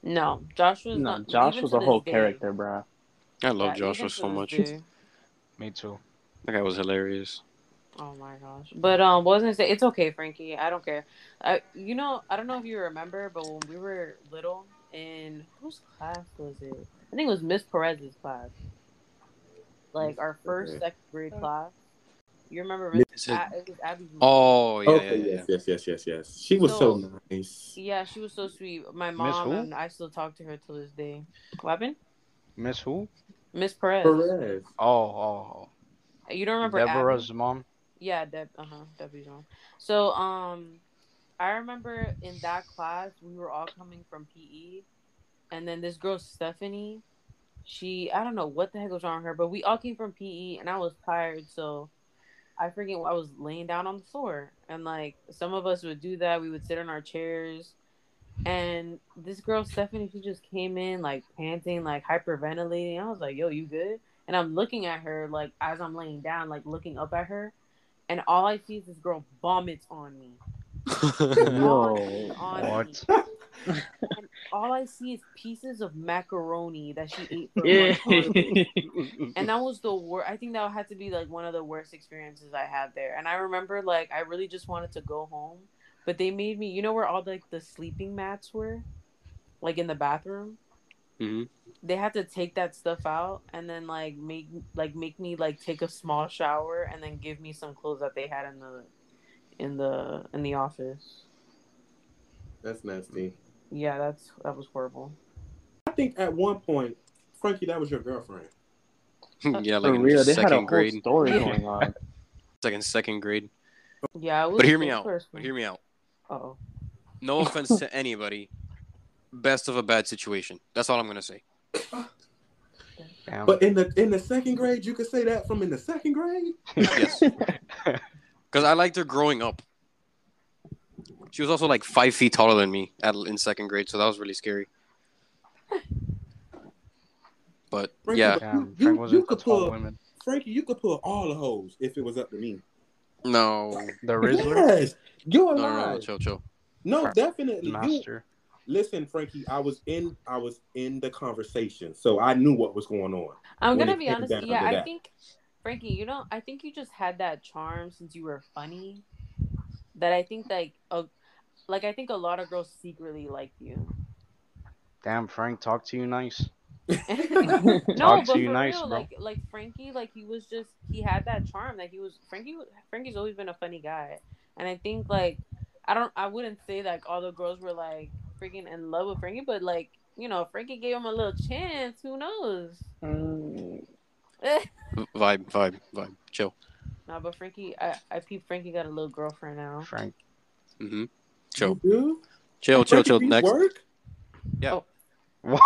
No, Josh was No, not. Josh was a whole day. character, bro. I love Yeah, Joshua so much. this day. Me too. That guy was hilarious. Oh my gosh. But um was I gonna say? It's okay, Frankie. I don't care. I you know, I don't know if you remember, but when we were little in whose class was it? I think it was Miss Perez's class. Like our first Perez. second grade class. You remember Miss- Miss A- it was Abby's mom. Oh yeah, okay, yeah, yeah. yes, yes, yes, yes, yes. She was so, So- nice. Yeah, she was so sweet. My Miss mom who? and I still talk to her till this day. What happened? Miss who? Miss Perez. Perez. Oh, oh, You don't oh. remember Abby? Deborah's mom. Yeah, Deb. Uh huh. Debbie's mom. So, um, I remember in that class we were all coming from PE, and then this girl Stephanie, she I don't know what the heck was wrong with her, but we all came from PE, and I was tired, so I freaking I was laying down on the floor, and like some of us would do that. We would sit on our chairs, and this girl Stephanie, she just came in like panting, like hyperventilating. I was like, "Yo, you good?" And I'm looking at her like as I'm laying down, like looking up at her and all I see is this girl vomits on me. Whoa! On me. What? And all I see is pieces of macaroni that she ate for Yeah. and that was the worst. I think that had to be like one of the worst experiences I had there. And I remember like I really just wanted to go home, but they made me. You know where all like the sleeping mats were, like in the bathroom. hmm They had to take that stuff out and then like make like make me like take a small shower and then give me some clothes that they had in the in the in the office. That's nasty. Yeah, that's that was horrible. I think at one point, Frankie, that was your girlfriend. yeah, For like in real, they had a second whole grade. story going on. It's like in second grade. Yeah, it was But hear me out. first But hear me out. Uh-oh. No offense to anybody. Best of a bad situation. That's all I'm gonna say. Damn. But in the in the second grade, you could say that from in the second grade. Yes. Because I liked her growing up. She was also like five feet taller than me at, in second grade, so that was really scary. But Frankie, yeah, but you, you, you could pull women. Frankie, you could pull all the hoes if it was up to me. No, The Rizzler, Yes, you're no, no, no, chill, chill. No, definitely. You, master. listen, Frankie. I was in. I was in the conversation, so I knew what was going on. I'm gonna be honest. Yeah, I that. think Frankie, you know, I think you just had that charm since you were funny. That I think like a, like I think a lot of girls secretly like you. Damn, Frank, talk to you nice. no, Talk but to you for nice, real, bro. like like Frankie, like he was just he had that charm. Like he was Frankie. Frankie's always been a funny guy, and I think like I don't I wouldn't say like all the girls were like freaking in love with Frankie, but like you know Frankie gave him a little chance. Who knows? Mm, Vibe, vibe, vibe. Chill. nah, but Frankie, I I peep Frankie got a little girlfriend now. Frank. Mm-hmm. Chill, You? chill, chill, chill. Next. Work? What?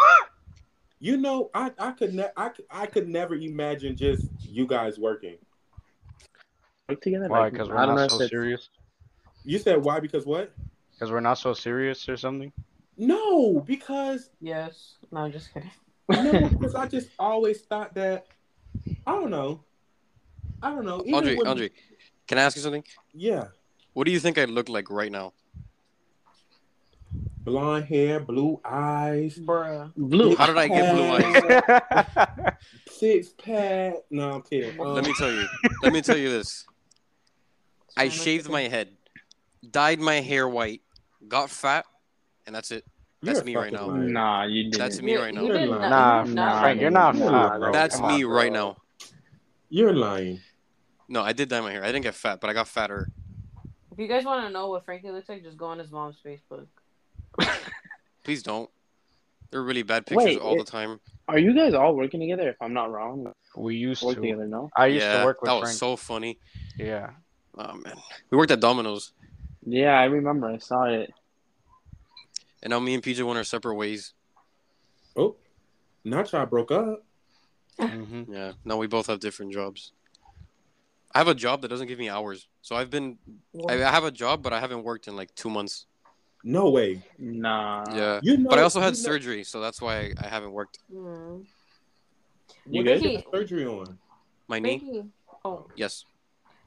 You know, I I could ne- I, I could never imagine just you guys working. work together. Why? Because I we're don't know if so it's- serious. You said why? Because what? Because we're not so serious or something. No, because Yes. No, I'm just kidding. no, because I just always thought that I don't know. I don't know. Even Andre, when- Andre, can I ask you something? Yeah, What do you think I look like right now? Blonde hair, blue eyes, Bruh. Blue. How did I get blue eyes? six pack. No, I'm kidding. Um, Let me tell you. Let me tell you this. I shaved my head, dyed my hair white, got fat, and that's it. you're That's me right now. liar. Nah, you didn't. That's me right now. you did You're Nah, nah, Frank, you're like not it. fat, bro. That's Come me bro. right now. You're lying. No, I did dye my hair. I didn't get fat, but I got fatter. If you guys want to know what Frankie looks like, just go on his mom's Facebook. Please don't. They're really bad pictures Wait, all it- the time. Are you guys all working together? If I'm not wrong, We used work to. together. No. I used yeah, to work with that was Frank. so funny. Yeah. Oh man, we worked at Domino's, Yeah, I remember. I saw it. and now me and PJ went our separate ways. Oh, not y'all broke up. hmm Yeah, now we both have different jobs. I have a job that doesn't give me hours, so I've been. I I have a job, but I haven't worked in like two months. No way. Nah. Yeah, You know, but I also had you know- surgery, so that's why I haven't worked. Hmm. You What did good? surgery on? My knee. Frankie. Oh, Yes.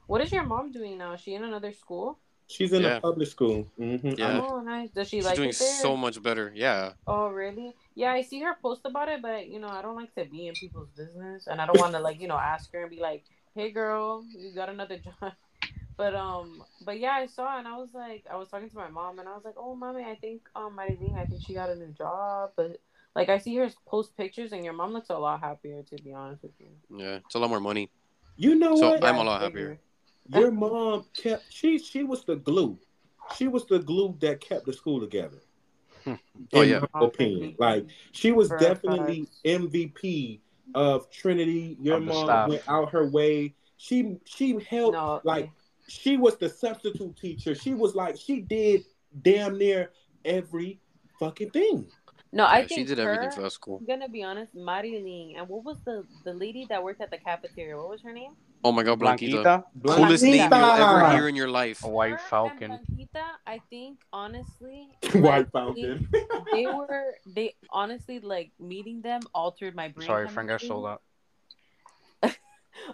what is your mom doing now? Is she in another school? She's in Yeah. a public school. hmm Yeah. Oh, nice. Does she She's like doing it there? so much better. Yeah. Oh, really? Yeah, I see her post about it, but you know, I don't like to be in people's business, and I don't want to like you know ask her and be like, "Hey, girl, you got another job." But um, but yeah, I saw and I was like, I was talking to my mom and I was like, "Oh, mommy, I think um, Marilyn, I think she got a new job." But like, I see her post pictures, and your mom looks a lot happier, to be honest with you. Yeah. It's a lot more money. You know So what? I'm a lot happier. Your mom kept. She she was the glue. She was the glue that kept the school together. Oh, in yeah. my opinion, like she was Fair definitely facts. MVP of Trinity. Your Of the mom staff. went out her way. She she helped No, like she was the substitute teacher. She was like she did damn near every fucking thing. no, I think she did her, everything for that school. I'm gonna be honest, Marilyn, and what was the the lady that worked at the cafeteria? What was her name? Oh my god, Blanquita. Blanquita, Coolest name you'll ever hear in your life. a white falcon. Blanquita, I think honestly, White Falcon. They, they were they honestly like meeting them altered my brain. Sorry, Frank, I chemistry. stole that.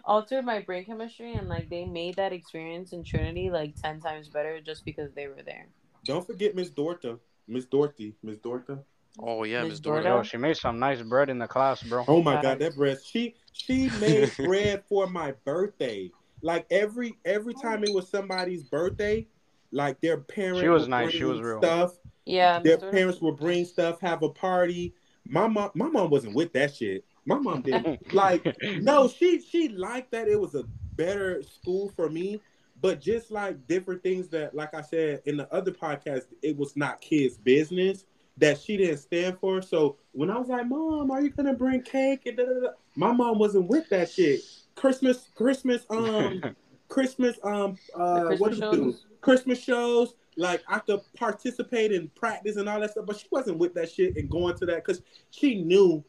Altered my brain chemistry, and like they made that experience in Trinity like ten times better just because they were there. Don't forget Miss Dorta. Miss Dorothy. Miss Dorta. Oh yeah, Miss Miss Dorda. Dorda. Yo, she made some nice bread in the class, bro. Oh my god, that bread. She she made bread for my birthday. Like every every time it was somebody's birthday, like their parents She was would nice, she was real. Stuff. Yeah, Their Miss parents would bring stuff, have a party. My mom my mom wasn't with that shit. My mom didn't like no, she she liked that it was a better school for me. But just like different things that, like I said in the other podcast, it was not kids' business that she didn't stand for. So when I was like, "Mom, are you gonna bring cake?" and da, da, da, my mom wasn't with that shit. Christmas, Christmas, um, Christmas, um, uh, The what do you do? Christmas shows. Like I could participate in practice and all that stuff, but she wasn't with that shit and going to that because she knew,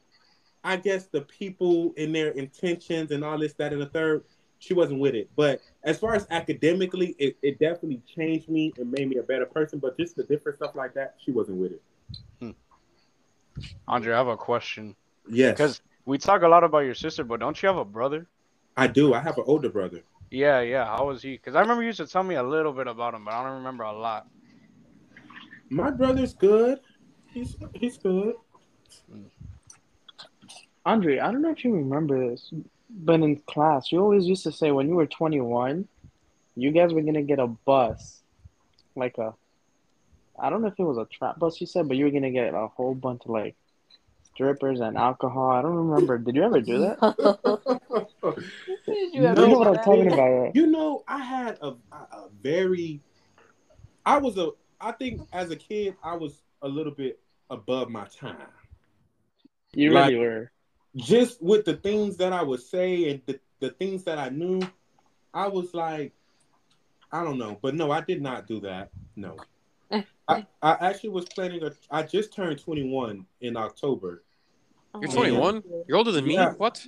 I guess, the people and their intentions and all this, that, and the third. She wasn't with it. But as far as academically, it, it definitely changed me and made me a better person. But just the different stuff like that, she wasn't with it. Hmm. Andre, I have a question. Yes, Because we talk a lot about your sister, but don't you have a brother? I do. I have an older brother. Yeah, yeah. How was he? Because I remember you used to tell me a little bit about him, but I don't remember a lot. My brother's good. He's he's good. Hmm. Andre, I don't know if you remember this, but in class, you always used to say when you were 21, you guys were gonna get a bus, like a, I don't know if it was a trap bus you said, but you were gonna get a whole bunch of like strippers and alcohol. I don't remember. Did you ever do that? Did you know what I'm talking about? Right? You know, I had a, a very, I was a, I think as a kid, I was a little bit above my time. You Like- really were. Just with the things that I would say and the, the things that I knew, I was like, I don't know. But no, I did not do that. No. I, I actually was planning a, I just turned 21 in October. Oh. You're Oh, 21. You're older than me. Yeah. What?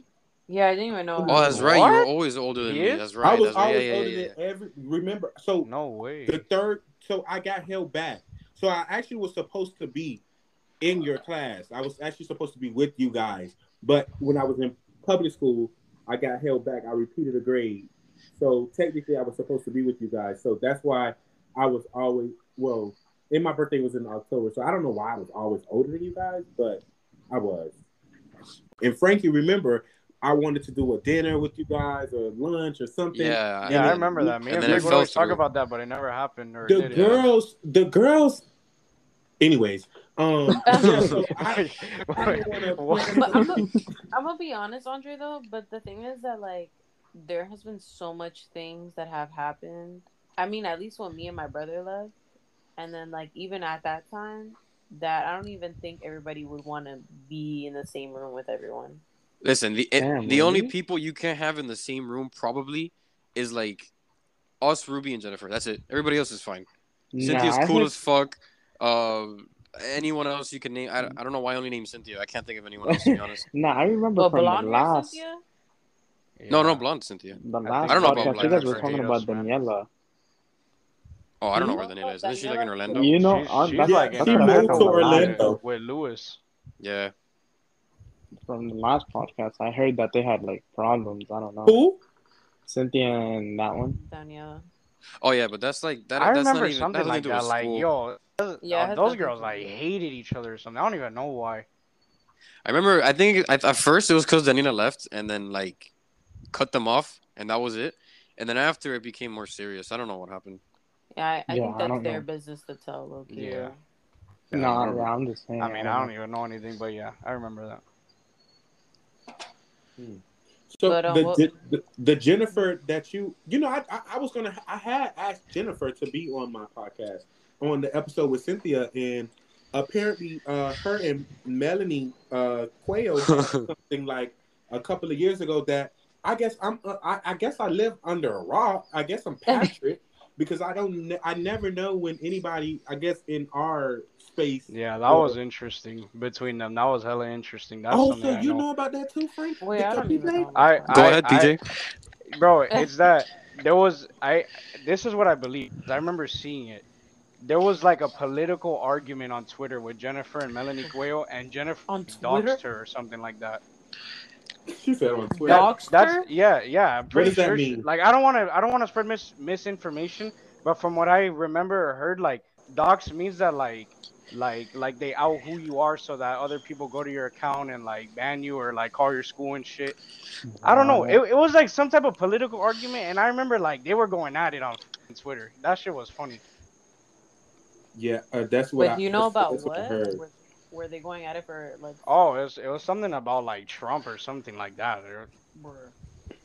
Yeah, I didn't even know. Oh, that's right. You were always older than He me. is? That's I right. was That's right. always Yeah, yeah, older yeah. than every, remember, so No way. the third so i got held back so i actually was supposed to be in your class i was actually supposed to be with you guys but when i was in public school i got held back i repeated a grade so technically i was supposed to be with you guys so that's why i was always well and my birthday was in october so i don't know why i was always older than you guys but i was and frankie remember i wanted to do a dinner with you guys or lunch or something Yeah. yeah, I remember that. Me and and, then it Vic would fell always talk about that, but it never happened. Or the did it? girls the girls anyways um yeah, so I, I wanna... I'm, gonna, I'm gonna be honest, Andre. Though, but the thing is that like there has been so much things that have happened. I mean, at least when me and my brother left, and then like even at that time, that I don't even think everybody would want to be in the same room with everyone. Listen, the it- Damn, the only people you can't have in the same room probably is like us, Ruby, and Jennifer. That's it. Everybody else is fine. Cynthia's I cool heard- as fuck. Um, anyone else you can name? I, I don't know why I only name Cynthia. I can't think of anyone else to be honest. Nah, I remember But from the last, Cynthia? No, no, Yeah. blonde Cynthia. the last I last don't know about podcast. Black You guys were talking about. Daniela. Oh, I don't know where Daniela is. Isn't she like in Orlando? You know, She's- on- she's that's like she in moved Orlando to with- Orlando. with Lewis. Yeah. from the last podcast. I heard that they had like problems. I don't know. who Cynthia and that one. Daniela. Oh yeah, but that's like that. I that's remember not even, something that like has nothing to do that. Like, yo, those, Yeah, it uh, those girls like do with it. hated each other or something. I don't even know why. I remember. I think at, at first it was because Danila left, and then like cut them off, and that was it. And then after it became more serious. I don't know what happened. Yeah, I, I Yeah, think that's don't their know. business to tell. Loki. Yeah. Yeah, no, I don't yeah, know. I'm just saying. I mean, I don't even know anything, but yeah, I remember that. so But, um, the, what- the, the the jennifer that you you know I, I i was gonna i had asked jennifer to be on my podcast on the episode with cynthia and apparently uh her and melanie uh quayle had something like a couple of years ago that i guess i'm uh, I, I guess i live under a rock i guess i'm patrick because i don't i never know when anybody i guess in our space Yeah, that was interesting between them. That was hella interesting. That's oh something so I you know. know about that too frank Wait, I don't even know. I, Go I- ahead, I- DJ. bro it's that there was i this is what i believe i remember seeing it there was like a political argument on twitter with jennifer and melanie Cuello, and jennifer On Twitter? doxed her or something like that she said on twitter Dog- Doxed that's her? yeah yeah i'm pretty does that sure she- mean? like i don't want to i don't want to spread mis- misinformation but from what i remember or heard like dox means that like like like they out who you are so that other people go to your account and like ban you or like call your school and shit I don't know. It, it was like some type of political argument, and I remember like they were going at it on Twitter. That shit was funny. Yeah uh, that's what Wait, I, do you know about that's I what? Were, were they going at it for like? Oh, it was it was something about like Trump or something like that. It- Were,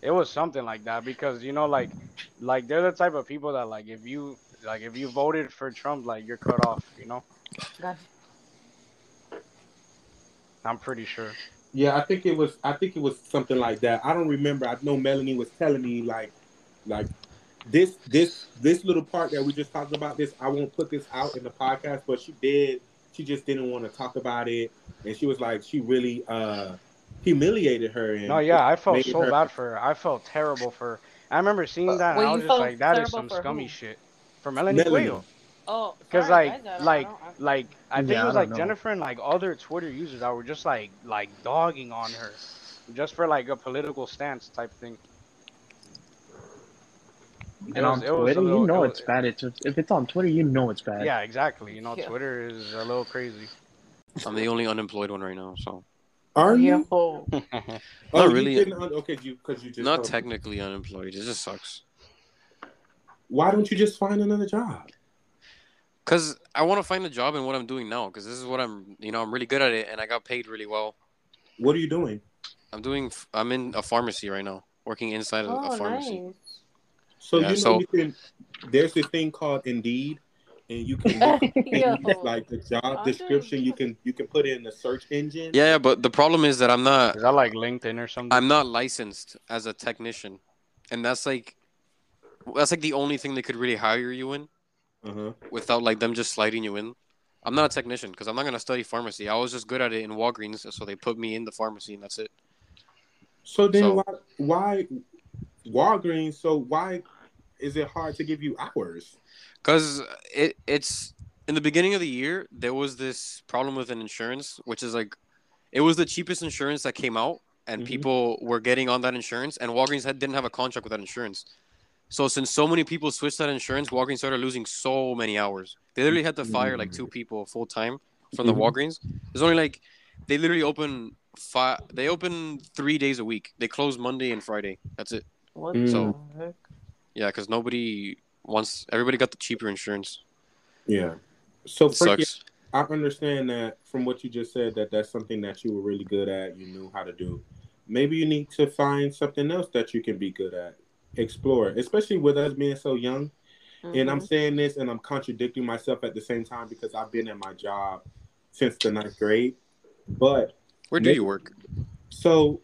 It was something like that because you know like like they're the type of people that like if you like if you voted for Trump like you're cut off. You know, God, I'm pretty sure. Yeah, I think it was. I think it was something like that. I don't remember. I know Melanie was telling me like, like this, this, this little part that we just talked about. This I won't put this out in the podcast, but she did. She just didn't want to talk about it, and she was like, she really uh humiliated her. And No, yeah, I felt so her- bad for her. I felt terrible for her. I remember seeing that, and I was just like, that is some scummy who? shit. For Melanie, Melanie. Cuello. oh, Because like, I like, I like, I think Yeah, it was like know. Jennifer and like other Twitter users that were just like, like dogging on her, just for like a political stance type thing. And It on was Twitter, little- you know it it's bad. It's if it's on Twitter, you know it's bad. Yeah, exactly. You know, Yeah. Twitter is a little crazy. I'm the only unemployed one right now, so Are you? Yo. Oh, Not you really. didn't un- okay, you because you just Not told me. technically unemployed. It just sucks. Why don't you just find another job? Cause I want to find a job in what I'm doing now. Cause this is what I'm, you know, I'm really good at it, and I got paid really well. What are you doing? I'm doing, f- I'm in a pharmacy right now, working inside Oh, a pharmacy. nice. So Yeah, you know so- you can. There's this thing called Indeed, and you can look at Yo. things like the job description. You can you can put it in the search engine. Yeah, yeah, but the problem is that I'm not, Is that like LinkedIn or something? I'm not licensed as a technician, and that's like, that's like the only thing they could really hire you in Uh-huh. without like them just sliding you in. I'm not a technician because I'm not gonna study pharmacy. I was just good at it in Walgreens, so they put me in the pharmacy, and that's it. So then So- why why Walgreens? So why is it hard to give you hours? Because it it's in the beginning of the year there was this problem with an insurance, which is like it was the cheapest insurance that came out, and Mhm. people were getting on that insurance, and Walgreens had didn't have a contract with that insurance. So since so many people switched that insurance, Walgreens started losing so many hours. They literally had to fire like two people full time from the Mhm. Walgreens. There's only like they literally open five. They open three days a week. They close Monday and Friday. That's it. What Mm. So- heck? Yeah, because nobody wants. Everybody got the cheaper insurance. Yeah. So It Frankie, sucks. I understand that from what you just said that that's something that you were really good at. You knew how to do. Maybe you need to find something else that you can be good at. Explore, especially with us being so young. And I'm Mhm. saying this and I'm contradicting myself at the same time because I've been at my job since the ninth grade. But Where do maybe- you work? so,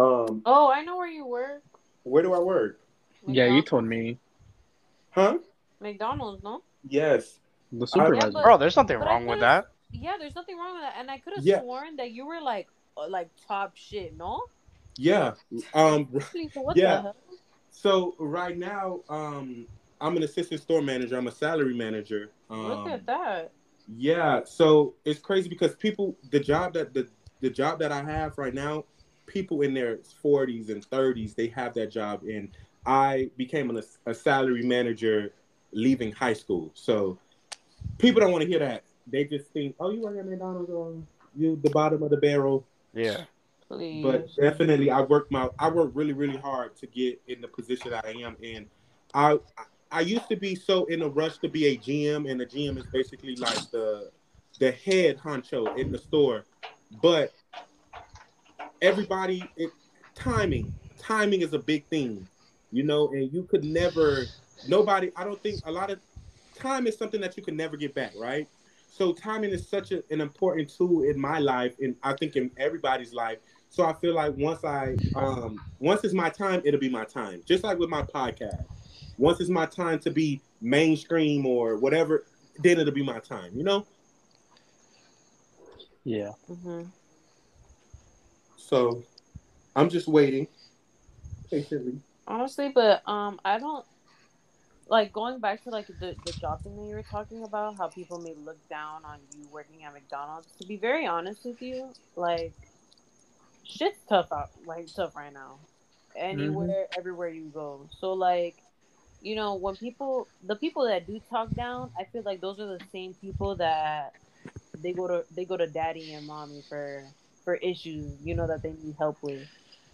um, Oh, I know where you work. where do I work? Yeah, you told me. Huh? McDonald's, no? Yes. The I- supervisor. but- Bro, there's nothing wrong with that. Yeah, there's nothing wrong with that. And I could have Yeah. sworn that you were like, uh, like top shit, no? Yeah. Um. What Yeah. the hell? So right now, um, I'm an assistant store manager. I'm a salary manager. Um, Look at that. Yeah, so it's crazy because people, the job that the the job that I have right now, people in their 40s and 30s, they have that job, and I became an, a salary manager leaving high school. So people don't want to hear that. They just think, oh, you work at McDonald's, um, you the bottom of the barrel. Yeah. Please. But definitely, I work my I work really really hard to get in the position I am in. I I used to be so in a rush to be a GM, and the GM is basically like the the head honcho in the store. But everybody, it, timing timing is a big thing, you know, and you could never nobody. I don't think a lot of time is something that you can never get back, right? So timing is such a, an important tool in my life, and I think in everybody's life. So I feel like once I um once it's my time, it'll be my time. Just like with my podcast. Once it's my time to be mainstream or whatever, then it'll be my time, you know? Yeah. hmm So I'm just waiting patiently. Honestly, but um, I don't like going back to like the the job thing that you were talking about. How people may look down on you working at McDonald's. To be very honest with you, like shit's tough out, like tough right now. Anywhere, everywhere you go. So like, you know, when people, the people that do talk down, I feel like those are the same people that they go to they go to daddy and mommy for for issues, you know, that they need help with.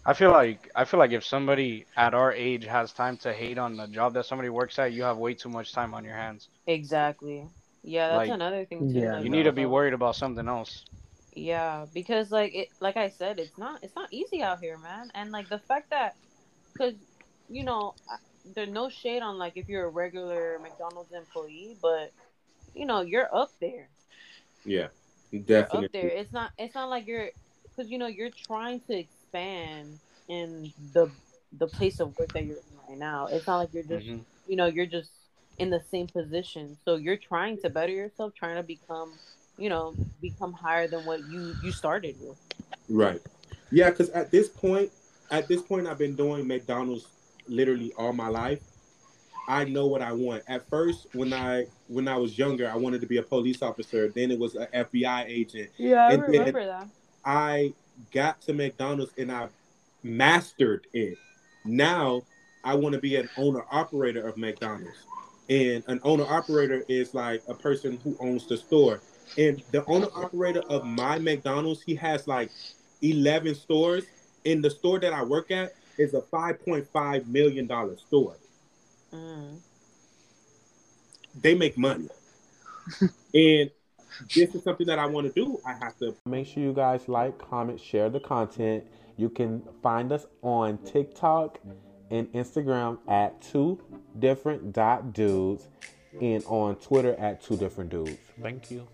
I feel like I feel like if somebody at our age has time to hate on the job that somebody works at, you have way too much time on your hands. Exactly. Yeah, that's Like, another thing too. Yeah, You need to be worried about something else. Yeah, because like it, like I said, it's not it's not easy out here, man. And like the fact that, because you know, there's no shade on like if you're a regular McDonald's employee, but you know you're up there, Yeah. Definitely. up there. It's not it's not like you're because you know you're trying to expand in the the place of work that you're in right now. It's not like you're just Mhm. you know you're just in the same position so you're trying to better yourself trying to become you know become higher than what you you started with Right. Yeah, because at this point, at this point, I've been doing McDonald's literally all my life. I know what I want. At first, when I when I was younger, I wanted to be a police officer. Then it was an FBI agent. yeah i And remember that I got to McDonald's and I mastered it. Now I want to be an owner operator of McDonald's. And an owner operator is like a person who owns the store. And the owner operator of my McDonald's, he has like 11 stores. And the store that I work at is a 5.5 million dollar store. Mm. They make money. and this is something that I want to do. I have to make sure you guys like, comment, share the content. You can find us on TikTok and Instagram at two different dot dudes and on Twitter at two different dudes. Thank you.